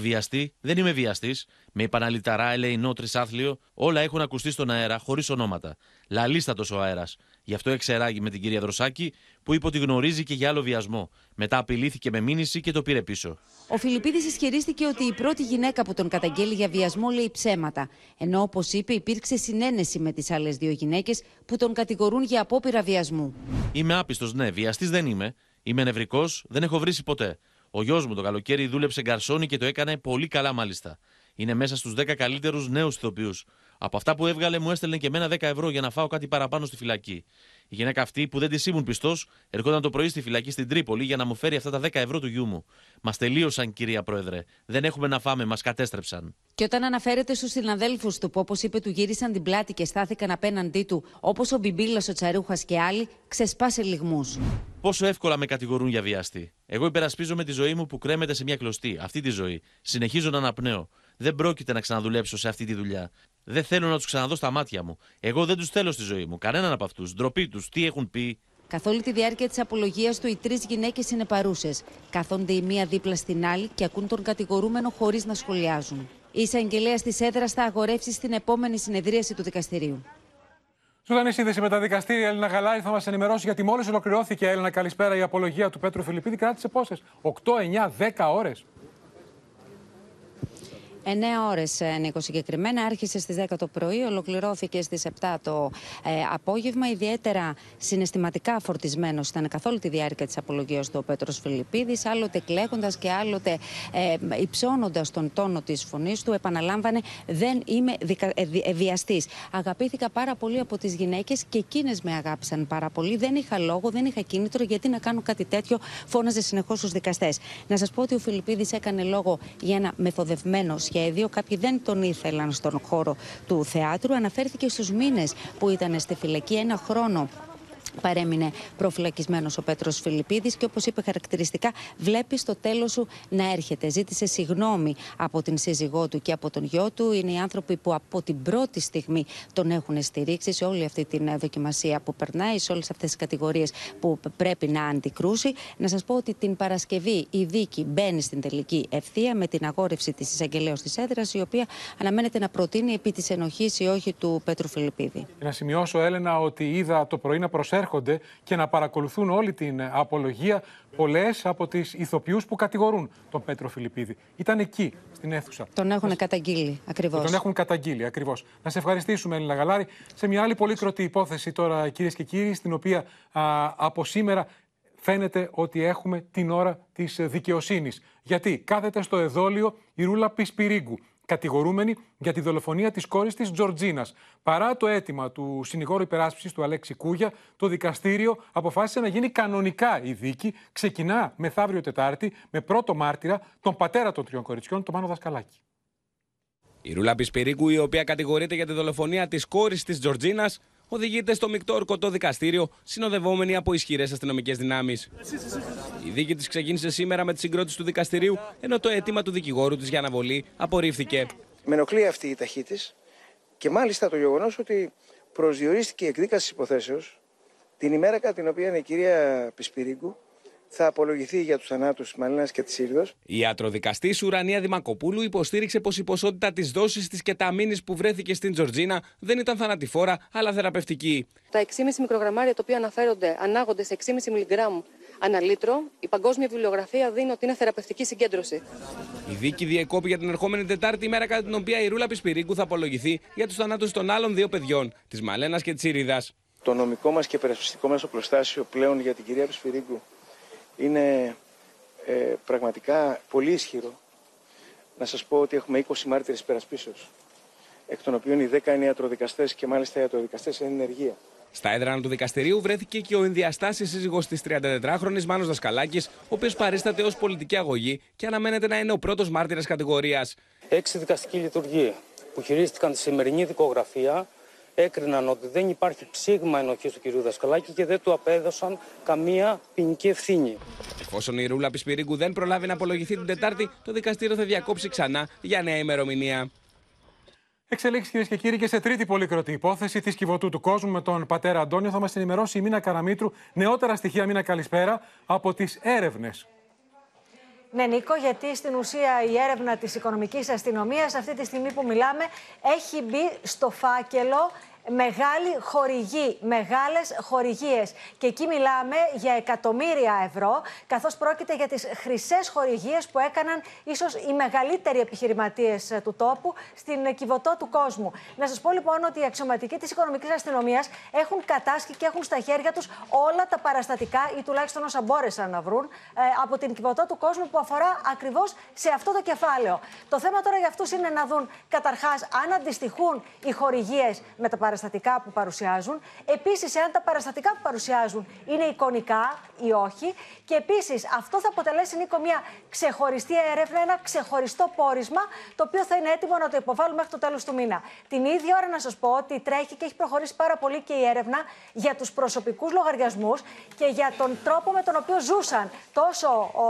βιαστή, δεν είμαι βιαστής. Με είπαν αλυταρά, ελεηνό, τρισάθλιο. Όλα έχουν ακουστεί στον αέρα, χωρίς ονόματα. Λαλίστατος ο αέρας. Γι' αυτό εξεράγει με την κυρία Δροσάκη, που είπε ότι γνωρίζει και για άλλο βιασμό. Μετά απειλήθηκε με μήνυση και το πήρε πίσω. Ο Φιλιππίδης ισχυρίστηκε ότι η πρώτη γυναίκα που τον καταγγέλει για βιασμό λέει ψέματα. Ενώ, όπως είπε, υπήρξε συνένεση με τις άλλες δύο γυναίκες που τον κατηγορούν για απόπειρα βιασμού. Είμαι άπιστος, ναι, βιαστής δεν είμαι. Είμαι νευρικός, δεν έχω βρει ποτέ. Ο γιος μου το καλοκαίρι δούλεψε γκαρσόνι και το έκανε πολύ καλά μάλιστα. Είναι μέσα στους 10 καλύτερους νέους ηθοποιούς. Από αυτά που έβγαλε μου έστελνε και εμένα 10 ευρώ για να φάω κάτι παραπάνω στη φυλακή. Η γυναίκα αυτή που δεν της ήμουν πιστός, ερχόταν το πρωί στη φυλακή στην Τρίπολη για να μου φέρει αυτά τα 10 ευρώ του γιού μου. Μας τελείωσαν, κυρία Πρόεδρε. Δεν έχουμε να φάμε, μας κατέστρεψαν. Και όταν αναφέρεται στους συναδέλφους του που, όπως είπε, του γύρισαν την πλάτη και στάθηκαν απέναντί του, όπως ο Μπιμπίλα, ο Τσαρούχας και άλλοι, ξεσπάσε λιγμούς. Πόσο εύκολα με κατηγορούν για βιαστή. Εγώ υπερασπίζομαι τη ζωή μου που κρέμεται σε μια κλωστή. Αυτή τη ζωή. Συνεχίζω να αναπνέω. Δεν πρόκειται να ξαναδουλέψω σε αυτή τη δουλειά. Δεν θέλω να τους ξαναδώ στα μάτια μου. Εγώ δεν τους θέλω στη ζωή μου. Κανέναν από αυτούς. Ντροπή τους. Τι έχουν πει. Καθ' όλη τη διάρκεια της απολογίας του, οι τρεις γυναίκες είναι παρούσες. Κάθονται η μία δίπλα στην άλλη και ακούν τον κατηγορούμενο χωρίς να σχολιάζουν. Η εισαγγελέα της έδρας θα αγορεύσει στην επόμενη συνεδρίαση του δικαστηρίου. Ζωντανή σύνδεση με τα δικαστήρια, Έλληνα Γαλάρη θα μας ενημερώσει γιατί μόλις ολοκληρώθηκε, Έλληνα, καλησπέρα, η απολογία του Πέτρου Φιλιππίδη. Κράτησε πόσες, 8, 9, 10 ώρες. 9 ώρες, Νίκο, συγκεκριμένα. Άρχισε στις 10 το πρωί, ολοκληρώθηκε στις 7 το ε, απόγευμα. Ιδιαίτερα συναισθηματικά φορτισμένος ήταν καθ' όλη τη διάρκεια της απολογία του ο Πέτρος Φιλιππίδης, άλλοτε κλαίγοντας και άλλοτε ε, υψώνοντας τον τόνο της φωνής του. Επαναλάμβανε, δεν είμαι δικα... ε, ε βιαστής. Αγαπήθηκα πάρα πολύ από τις γυναίκες και εκείνες με αγάπησαν πάρα πολύ. Δεν είχα λόγο, δεν είχα κίνητρο γιατί να κάνω κάτι τέτοιο, φώναζε συνεχώς στους δικαστές. Να σας πω ότι ο Φιλιππίδης έκανε λόγο για ένα μεθοδευμένο σχέδιο. Κάποιοι δεν τον ήθελαν στον χώρο του θεάτρου. Αναφέρθηκε στους μήνες που ήταν στη φυλακή ένα χρόνο παρέμεινε προφυλακισμένος ο Πέτρος Φιλιππίδης και όπως είπε χαρακτηριστικά, βλέπεις στο τέλος σου να έρχεται. Ζήτησε συγγνώμη από την σύζυγό του και από τον γιο του. Είναι οι άνθρωποι που από την πρώτη στιγμή τον έχουν στηρίξει σε όλη αυτή την δοκιμασία που περνάει, σε όλες αυτές τις κατηγορίες που πρέπει να αντικρούσει. Να σας πω ότι την Παρασκευή η δίκη μπαίνει στην τελική ευθεία με την αγόρευση της εισαγγελέα της έδρας, η οποία αναμένεται να προτείνει επί της ενοχής ή όχι του Πέτρου Φιλιππίδη. Να σημειώσω, Έλενα, ότι είδα το πρωί να προσέρχεται έρχονται και να παρακολουθούν όλη την απολογία πολλές από τις ηθοποιούς που κατηγορούν τον Πέτρο Φιλιππίδη. Ήταν εκεί, στην αίθουσα. Τον έχουν καταγγείλει ακριβώς. Τον έχουν καταγγείλει ακριβώς. Να σε ευχαριστήσουμε, Έλληνα Γαλάρη, σε μια άλλη πολύ κροτή υπόθεση τώρα, κυρίες και κύριοι, στην οποία α, από σήμερα φαίνεται ότι έχουμε την ώρα της δικαιοσύνης. Γιατί κάθεται στο εδόλιο η Ρούλα Πισπυρίγκου, κατηγορούμενη για τη δολοφονία της κόρης της Τζορτζίνας. Παρά το αίτημα του συνηγόρου υπεράσπισης του Αλέξη Κούγια, το δικαστήριο αποφάσισε να γίνει κανονικά η δίκη. Ξεκινά μεθαύριο Τετάρτη με πρώτο μάρτυρα τον πατέρα των τριών κοριτσιών, τον Μάνο Δασκαλάκη. Η Ρούλα Πισπυρίκου, η οποία κατηγορείται για τη δολοφονία της κόρης της Τζορτζίνας, οδηγείται στο μεικτό ορκωτό δικαστήριο, συνοδευόμενη από ισχυρές αστυνομικές δυνάμεις. Η δίκη της ξεκίνησε σήμερα με τη συγκρότηση του δικαστηρίου, ενώ το αίτημα του δικηγόρου της για αναβολή απορρίφθηκε. Με ενοχλεί αυτή η ταχύ και μάλιστα το γεγονός ότι προσδιορίστηκε η εκδίκαση της υποθέσεως την ημέρα κατά την οποία η κυρία Πισπυρίγκου θα απολογηθεί για τους θανάτους της Μαλίνας και της Ήρδος. Η ιατροδικαστής Ουρανία Δημακοπούλου υποστήριξε πως η ποσότητα της δόσης της κεταμίνης που βρέθηκε στην Τζορτζίνα δεν ήταν θανατηφόρα, αλλά θεραπευτική. Τα 6,5 μικρογραμμάρια τα οποία αναφέρονται ανάγονται σε 6,5 μιλιγκράμμ ανά λίτρο. Η παγκόσμια βιβλιογραφία δίνει ότι είναι θεραπευτική συγκέντρωση. Η δίκη διεκόπη για την ερχόμενη Τετάρτη, ημέρα κατά την οποία η Ρούλα Πισπυρίγκου θα απολογηθεί για τους θανάτους των άλλων δύο παιδιών, της Μαλένας και της Ήριδας. Το νομικό μας και περασπιστικό μέσο προστάσιο πλέον για την κυρία Πισπυρίγκου; Είναι ε, πραγματικά πολύ ισχυρό. Να σας πω ότι έχουμε 20 μάρτυρες υπερασπίσεως, εκ των οποίων οι 10 είναι ιατροδικαστές και μάλιστα οι ιατροδικαστές είναι ενεργεία. Στα έδρανα του δικαστηρίου βρέθηκε και ο ενδιαστάσης σύζυγος της 34χρονης Μάνος Δασκαλάκης, ο οποίος παρίσταται ως πολιτική αγωγή και αναμένεται να είναι ο πρώτος μάρτυρας κατηγορίας. Έξι δικαστικοί λειτουργοί που χειρίστηκαν τη σημερινή δικογραφία έκριναν ότι δεν υπάρχει ψήγμα ενοχής του κυρίου Δασκαλάκη και δεν του απέδωσαν καμία ποινική ευθύνη. Εφόσον η Ρούλα Πισπυρίγκου δεν προλάβει να απολογηθεί την Τετάρτη, το δικαστήριο θα διακόψει ξανά για νέα ημερομηνία. Εξελίξεις κυρίες και κύριοι και σε τρίτη πολύκροτη υπόθεση της κυβωτού του κόσμου με τον πατέρα Αντώνιο θα μας ενημερώσει η Μίνα Καραμίτρου. Νεότερα στοιχεία, Μίνα, καλησπέρα από τις έρευνες. Ναι, Νίκο, γιατί στην ουσία η έρευνα της οικονομικής αστυνομίας αυτή τη στιγμή που μιλάμε έχει μπει στο φάκελο μεγάλη χορηγή, μεγάλες χορηγίες. Και εκεί μιλάμε για εκατομμύρια ευρώ, καθώς πρόκειται για τις χρυσές χορηγίες που έκαναν ίσως οι μεγαλύτεροι επιχειρηματίες ε, του τόπου στην κυβωτό του κόσμου. Να σας πω λοιπόν ότι οι αξιωματικοί της οικονομικής αστυνομίας έχουν κατάσχει και έχουν στα χέρια τους όλα τα παραστατικά ή τουλάχιστον όσα μπόρεσαν να βρουν ε, από την κυβωτό του κόσμου που αφορά ακριβώς σε αυτό το κεφάλαιο. Το θέμα τώρα για αυτούς είναι να δουν καταρχάς αν αντιστοιχούν οι χορηγίες με τα παραστατικά παραστατικά που παρουσιάζουν. Επίσης, εάν τα παραστατικά που παρουσιάζουν είναι εικονικά ή όχι. Και επίσης, αυτό θα αποτελέσει, Νίκο, μια ξεχωριστή έρευνα, ένα ξεχωριστό πόρισμα, το οποίο θα είναι έτοιμο να το υποβάλουμε μέχρι το τέλος του μήνα. Την ίδια ώρα να σας πω ότι τρέχει και έχει προχωρήσει πάρα πολύ και η έρευνα για τους προσωπικούς λογαριασμούς και για τον τρόπο με τον οποίο ζούσαν τόσο ο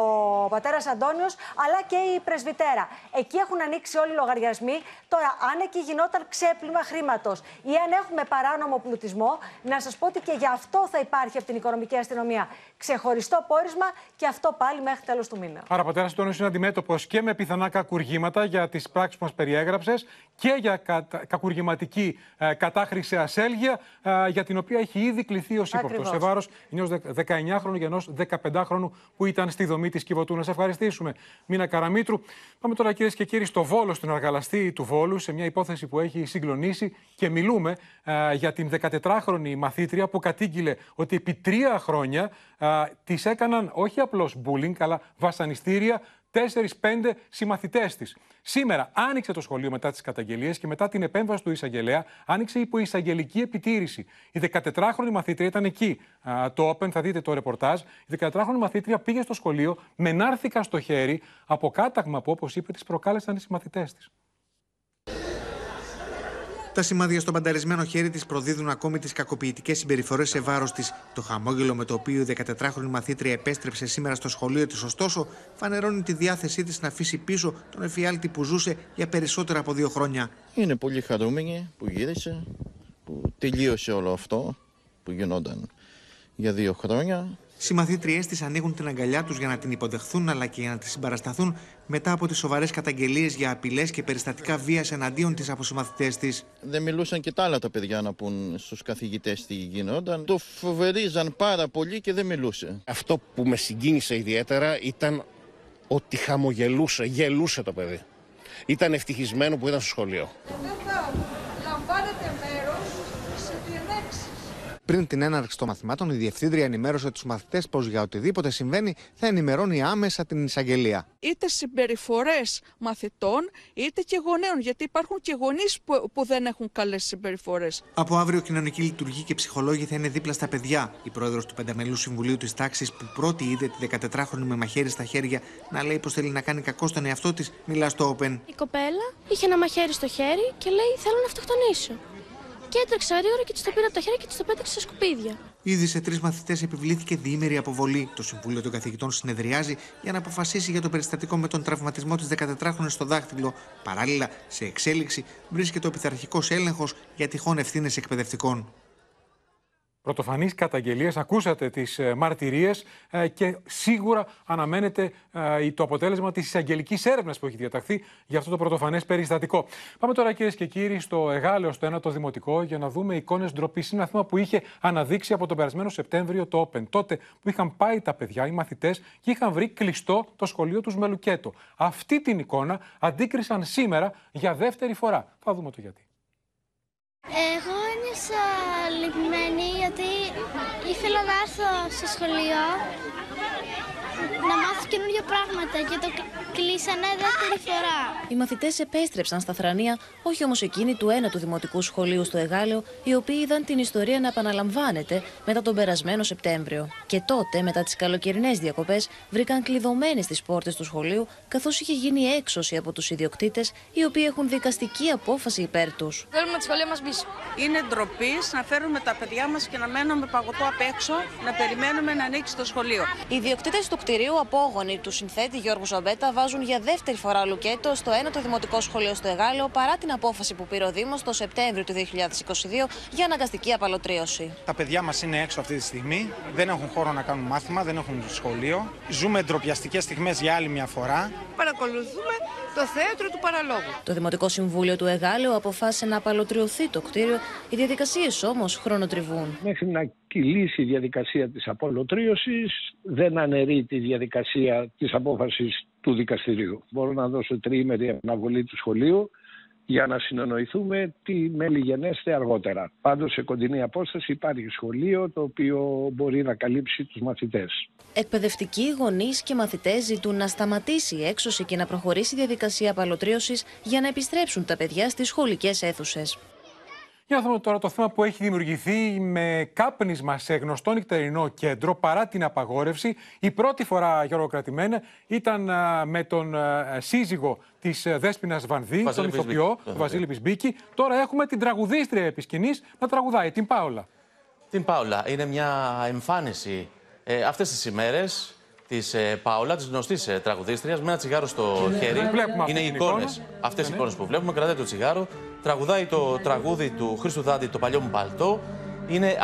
πατέρας Αντώνιος αλλά και η πρεσβυτέρα. Εκεί έχουν ανοίξει όλοι οι λογαριασμοί. Τώρα, αν εκεί γινόταν ξέπλυμα χρήματος ή αν έχουμε παράνομο πλουτισμό, να σας πω ότι και γι' αυτό θα υπάρχει από την οικονομική αστυνομία ξεχωριστό πόρισμα και αυτό πάλι μέχρι τέλος του μήνα. Άρα, πατέρα Αντώνιο είναι αντιμέτωπος και με πιθανά κακουργήματα για τις πράξεις που μας περιέγραψες και για κακουργηματική ε, κατάχρηση ασέλγεια, ε, για την οποία έχει ήδη κληθεί ως ύποπτος σε βάρος ενός 19χρονου και ενός 15χρονου που ήταν στη δομή της Κιβωτού. Να σε ευχαριστήσουμε, Μίνα Καραμίτρου. Πάμε τώρα, κυρίες και κύριοι, στο Βόλο, στην αργαλαστή του Βόλου, σε μια υπόθεση που έχει συγκλονίσει και μιλούμε ε, για την 14χρονη μαθήτρια που κατήγγειλε ότι επί τρία χρόνια ε, της έκαναν όχι απλώς bullying, αλλά βασανιστήρια 4-5 συμμαθητές της. Σήμερα άνοιξε το σχολείο μετά τις καταγγελίες και μετά την επέμβαση του εισαγγελέα, άνοιξε υπό εισαγγελική επιτήρηση. Η 14χρονη μαθήτρια ήταν εκεί. Ε, το Open, θα δείτε το ρεπορτάζ. Η 14χρονη μαθήτρια πήγε στο σχολείο με νάρθηκα στο χέρι από κάταγμα που, όπως είπε, της προκάλεσαν οι συμμαθητές της. Τα σημάδια στο πανταρισμένο χέρι της προδίδουν ακόμη τις κακοποιητικές συμπεριφορές σε βάρος της. Το χαμόγελο με το οποίο η 14χρονη μαθήτρια επέστρεψε σήμερα στο σχολείο της, ωστόσο, φανερώνει τη διάθεσή της να αφήσει πίσω τον εφιάλτη που ζούσε για περισσότερα από δύο χρόνια. Είναι πολύ χαρούμενη που γύρισε, που τελείωσε όλο αυτό που γινόταν για δύο χρόνια. Συμμαθήτριές της ανοίγουν την αγκαλιά τους για να την υποδεχθούν αλλά και για να τη συμπαρασταθούν μετά από τις σοβαρές καταγγελίες για απειλές και περιστατικά βίας εναντίον της από συμμαθητέ της. Δεν μιλούσαν και τα άλλα τα παιδιά να πούν στους καθηγητές τι γινόταν. Το φοβερίζαν πάρα πολύ και δεν μιλούσε. Αυτό που με συγκίνησε ιδιαίτερα ήταν ότι χαμογελούσε, γελούσε το παιδί. Ήταν ευτυχισμένο που ήταν στο σχολείο. Πριν την έναρξη των μαθημάτων, η Διευθύντρια ενημέρωσε τους μαθητές πως για οτιδήποτε συμβαίνει θα ενημερώνει άμεσα την εισαγγελία. Είτε συμπεριφορές μαθητών, είτε και γονέων. Γιατί υπάρχουν και γονείς που, που δεν έχουν καλές συμπεριφορές. Από αύριο, κοινωνική λειτουργή και ψυχολόγοι θα είναι δίπλα στα παιδιά. Η πρόεδρος του Πενταμελού Συμβουλίου της Τάξης, που πρώτη είδε τη 14χρονη με μαχαίρι στα χέρια να λέει πως θέλει να κάνει κακό στον εαυτό της, μιλά στο Open. Η κοπέλα είχε ένα μαχαίρι στο χέρι και λέει: Θέλω να αυτοκτονήσω και έτρεξα γρήγορα και της το πήρα από τα χέρια και της το πέταξε σε σκουπίδια. Ήδη σε τρεις μαθητές επιβλήθηκε διήμερη αποβολή. Το Συμβούλιο των Καθηγητών συνεδριάζει για να αποφασίσει για το περιστατικό με τον τραυματισμό της 14χρονη στο δάχτυλο. Παράλληλα, σε εξέλιξη βρίσκεται ο πειθαρχικός έλεγχος για τυχόν ευθύνες εκπαιδευτικών. Πρωτοφανείς καταγγελίες, ακούσατε τις ε, μαρτυρίες ε, και σίγουρα αναμένεται ε, το αποτέλεσμα της εισαγγελικής έρευνας που έχει διαταχθεί για αυτό το πρωτοφανές περιστατικό. Πάμε τώρα κυρίες και κύριοι στο Εγάλεο, στο ένα το δημοτικό, για να δούμε εικόνες ντροπής. Είναι ένα θέμα που είχε αναδείξει από τον περασμένο Σεπτέμβριο το Open. Τότε που είχαν πάει τα παιδιά, οι μαθητές, και είχαν βρει κλειστό το σχολείο τους Μελουκέτο. Αυτή την εικόνα αντίκρισαν σήμερα για δεύτερη φορά. Θα δούμε το γιατί. Εγώ νιώσα λυπημένη γιατί ήθελα να έρθω στο σχολείο να μάθω καινούργια πράγματα και το κλείσανε δεύτερη φορά. Οι μαθητές επέστρεψαν στα θρανία, όχι όμως εκείνοι του ένα του δημοτικού σχολείου στο Εγάλεο, οι οποίοι είδαν την ιστορία να επαναλαμβάνεται μετά τον περασμένο Σεπτέμβριο. Και τότε, μετά τις καλοκαιρινές διακοπές, βρήκαν κλειδωμένες τις πόρτες του σχολείου, καθώς είχε γίνει έξωση από τους ιδιοκτήτες, οι οποίοι έχουν δικαστική απόφαση υπέρ τους. Θέλουμε τη σχολεία μας πίσω. Είναι ντροπή να φέρουμε τα παιδιά μας και να μένουμε παγωτό απ' έξω, να περιμένουμε να ανοίξει το σχολείο. Οι ιδιοκτήτες του κτηρίου απόγονοι του συνθέτη Γιώργου Σαμπέτα βάζουν για δεύτερη φορά λουκέτο στο ένα το δημοτικό σχολείο στο Εγάλεο παρά την απόφαση που πήρε ο Δήμος το Σεπτέμβριο του 2022 για αναγκαστική απαλωτρίωση. Τα παιδιά μας είναι έξω αυτή τη στιγμή, δεν έχουν χώρο να κάνουν μάθημα, δεν έχουν σχολείο. Ζούμε ντροπιαστικές στιγμές για άλλη μια φορά. Παρακολουθούμε το θέατρο του παραλόγου. Το Δημοτικό Συμβούλιο του Εγάλεου αποφάσισε να απαλωτριωθεί το κτίριο. Οι διαδικασίες όμως χρονοτριβούν. Μέχρι να κυλήσει η διαδικασία της απολωτρίωσης, δεν αναιρεί τη διαδικασία της απόφασης του δικαστηρίου. Μπορώ να δώσω τριήμερη αναβολή του σχολείου για να συνεννοηθούμε τι μέλη γενέστε αργότερα. Πάντως σε κοντινή απόσταση υπάρχει σχολείο το οποίο μπορεί να καλύψει τους μαθητές. Εκπαιδευτικοί, γονείς και μαθητές ζητούν να σταματήσει η έξωση και να προχωρήσει η διαδικασία απαλωτρίωσης για να επιστρέψουν τα παιδιά στις σχολικές αίθουσες. Για να δούμε τώρα το θέμα που έχει δημιουργηθεί με κάπνισμα σε γνωστό νυχτερινό κέντρο παρά την απαγόρευση. Η πρώτη φορά, Γιώργο Κρατημένα, ήταν με τον σύζυγο της Δέσποινα Βανδύ, τον ηθοποιό, τον Βασίλη Πισμπίκη. Τώρα έχουμε την τραγουδίστρια επί να τραγουδάει, την Πάολα. Την Πάολα. Είναι μια εμφάνιση ε, αυτές τις ημέρες της ε, Πάολα, της γνωστής ε, τραγουδίστριας, με ένα τσιγάρο στο χέρι. Είναι οι εικόνες. Αυτές οι εικόνες που βλέπουμε. Κρατάει το τσιγάρο. Τραγουδάει το τραγούδι του Χρήστου Δάντη, το παλιό μου παλτό. Είναι,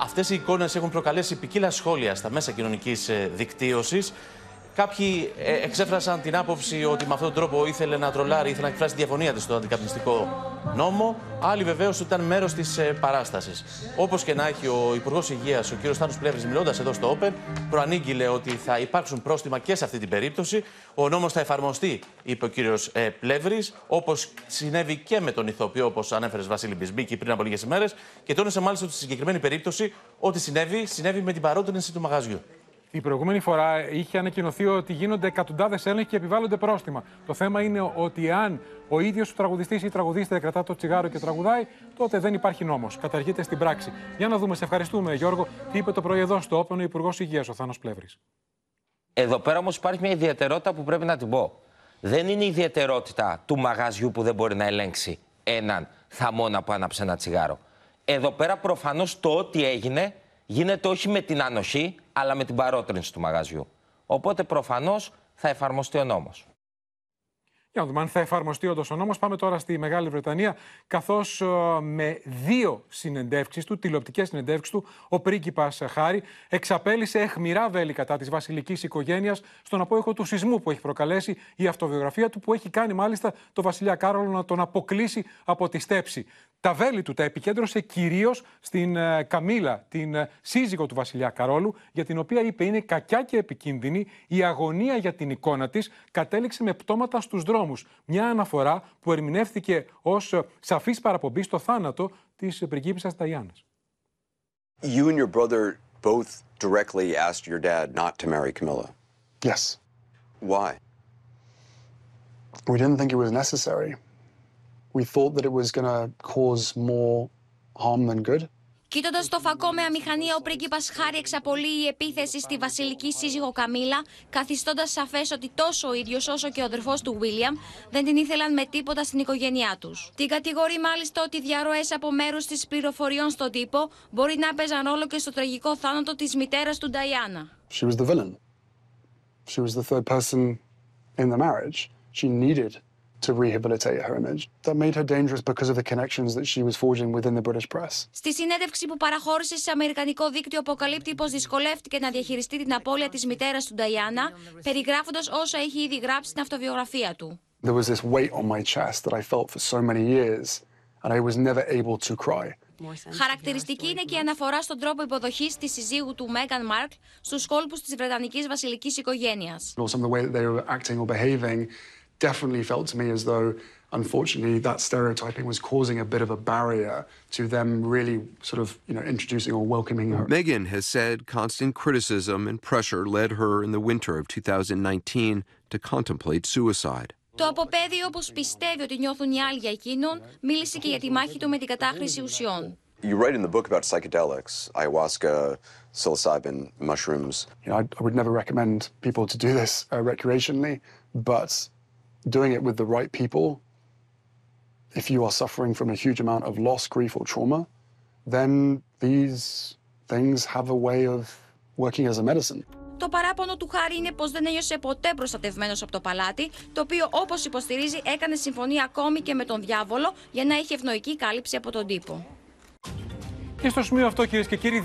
αυτές οι εικόνες έχουν προκαλέσει ποικίλα σχόλια στα μέσα κοινωνικής ε, δικτύωσης. Κάποιοι ε, εξέφρασαν την άποψη ότι με αυτόν τον τρόπο ήθελε να τρολάρει, ήθελε να εκφράσει τη διαφωνία της στο αντικαπνιστικό νόμο. Άλλοι βεβαίως ήταν μέρος της ε, παράστασης. Όπως και να έχει ο Υπουργός Υγείας, ο κ. Στάνος Πλεύρης, μιλώντας εδώ στο Open, προανήγγειλε ότι θα υπάρξουν πρόστιμα και σε αυτή την περίπτωση. Ο νόμος θα εφαρμοστεί, είπε ο κ. Ε, Πλεύρης, όπως συνέβη και με τον ηθοποιό, όπως ανέφερε Βασίλη Μπισμπίκη πριν από λίγες ημέρες. Και τόνισε μάλιστα ότι στη συγκεκριμένη περίπτωση ό,τι συνέβη, συνέβη με την παρότρινση του μαγαζιού. Η προηγούμενη φορά είχε ανακοινωθεί ότι γίνονται εκατοντάδες έλεγχοι και επιβάλλονται πρόστιμα. Το θέμα είναι ότι αν ο ίδιος ο τραγουδιστής ή η τραγουδίστρια κρατά το τσιγάρο και τραγουδάει, τότε δεν υπάρχει νόμος. Καταργείται στην πράξη. Για να δούμε, σε ευχαριστούμε, Γιώργο. Τι είπε το πρωί εδώ στο Όπεν ο Υπουργός Υγείας, ο Θάνος Πλεύρης. Εδώ πέρα όμως υπάρχει μια ιδιαιτερότητα που πρέπει να την πω. Δεν είναι η ιδιαιτερότητα του μαγαζιού που δεν μπορεί να ελέγξει έναν θαμώνα που άναψε ένα τσιγάρο. Εδώ πέρα προφανώς το ό,τι έγινε γίνεται όχι με την ανοχή, αλλά με την παρότρινση του μαγαζιού. Οπότε προφανώς θα εφαρμοστεί ο νόμος. Για να δούμε αν θα εφαρμοστεί όντως ο νόμος. Πάμε τώρα στη Μεγάλη Βρετανία, καθώς ε, με δύο συνεντεύξεις του, τηλεοπτικές συνεντεύξεις του, ο πρίγκιπας Χάρη εξαπέλυσε εχμηρά βέλη κατά της βασιλικής οικογένειας στον απόϊχο του σεισμού που έχει προκαλέσει η αυτοβιογραφία του, που έχει κάνει μάλιστα το βασιλιά Κάρολο να τον αποκλείσει από τη στέψη. Τα βέλη του τα επικέντρωσε κυρίως στην ε, Καμίλα, την ε, σύζυγο του βασιλιά Καρόλου, για την οποία είπε είναι κακιά και επικίνδυνη. Η αγωνία για την εικόνα της κατέληξε με πτώματα στους δρόμους. Μια αναφορά που ερμηνεύτηκε ως σαφής παραπομπή στο θάνατο της πριγκίπισσας Ταϊάννας. You and your brother both directly asked your dad not to marry Camilla. Yes. Why? We didn't think it was necessary. We thought that it was going to cause more harm than good. Κοίτοντα το φακό με αμηχανία, ο πρίγκιπας Χάρη εξαπολύει η επίθεση στη βασιλική σύζυγο Καμίλα, καθιστώντας σαφές ότι τόσο ο ίδιος όσο και ο αδερφός του Βίλιαμ δεν την ήθελαν με τίποτα στην οικογένειά τους. Την κατηγορεί μάλιστα ότι διαρροές από μέρους της πληροφοριών στον τύπο μπορεί να παίζαν ρόλο και στο τραγικό θάνατο της μητέρας του Νταϊάννα. She was the villain. She was the third person in the marriage. She needed to rehabilitate her image. That made her dangerous because of the connections that she was forging within the British press. Στη συνέντευξη που παραχώρησε σε αμερικανικό δίκτυο, αποκαλύπτει πως δυσκολεύτηκε να διαχειριστεί την απώλεια της μητέρας του Νταϊάννα, περιγράφοντας όσα έχει ήδη γράψει στην αυτοβιογραφία του. There was this weight on my chest that I felt for so many years, and I was never able to cry. Χαρακτηριστική είναι και η αναφορά στον τρόπο υποδοχής της συζύγου του Μέγαν Μάρκ στους κόλπους της Βρετανικής βασιλικής οικογένειας. Also, the way that they were acting or behaving definitely felt to me as though, unfortunately, that stereotyping was causing a bit of a barrier to them really sort of, you know, introducing or welcoming her. Meghan has said constant criticism and pressure led her in the winter of 2019 to contemplate suicide. Το αποπέδιο, όπως πιστεύει ότι νιώθουν οι άλλοι για εκείνον, μίλησε και για τη μάχη του με την κατάχρηση ουσιών. You write in the book about psychedelics, ayahuasca, psilocybin, mushrooms. You know, I, I would never recommend people to do this uh, recreationally, but doing it with the right people, if you are suffering from a huge amount of loss, grief, or trauma, then these things have a way of working as a medicine. Το παράπονο του Χάρη είναι πως δεν ένιωσε ποτέ προστατευμένος από το παλάτι, το οποίο όπως υποστηρίζει έκανε συμφωνία ακόμη και με τον διάβολο για να έχει ευνοϊκή κάλυψη από τον τύπο. Και στο σημείο αυτό, κυρίες και κύριοι,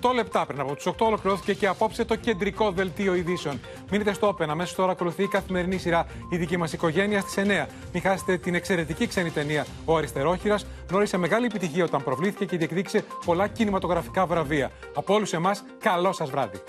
18 λεπτά πριν από του 8 ολοκληρώθηκε και απόψε το κεντρικό δελτίο ειδήσεων. Μείνετε στο Open. Αμέσως τώρα ακολουθεί η καθημερινή σειρά Η δική μας οικογένεια στις 9. Μην χάσετε την εξαιρετική ξένη ταινία Ο Αριστερόχειρας. Γνώρισε μεγάλη επιτυχία όταν προβλήθηκε και διεκδίκησε πολλά κινηματογραφικά βραβεία. Από όλους εμάς, καλό σας βράδυ.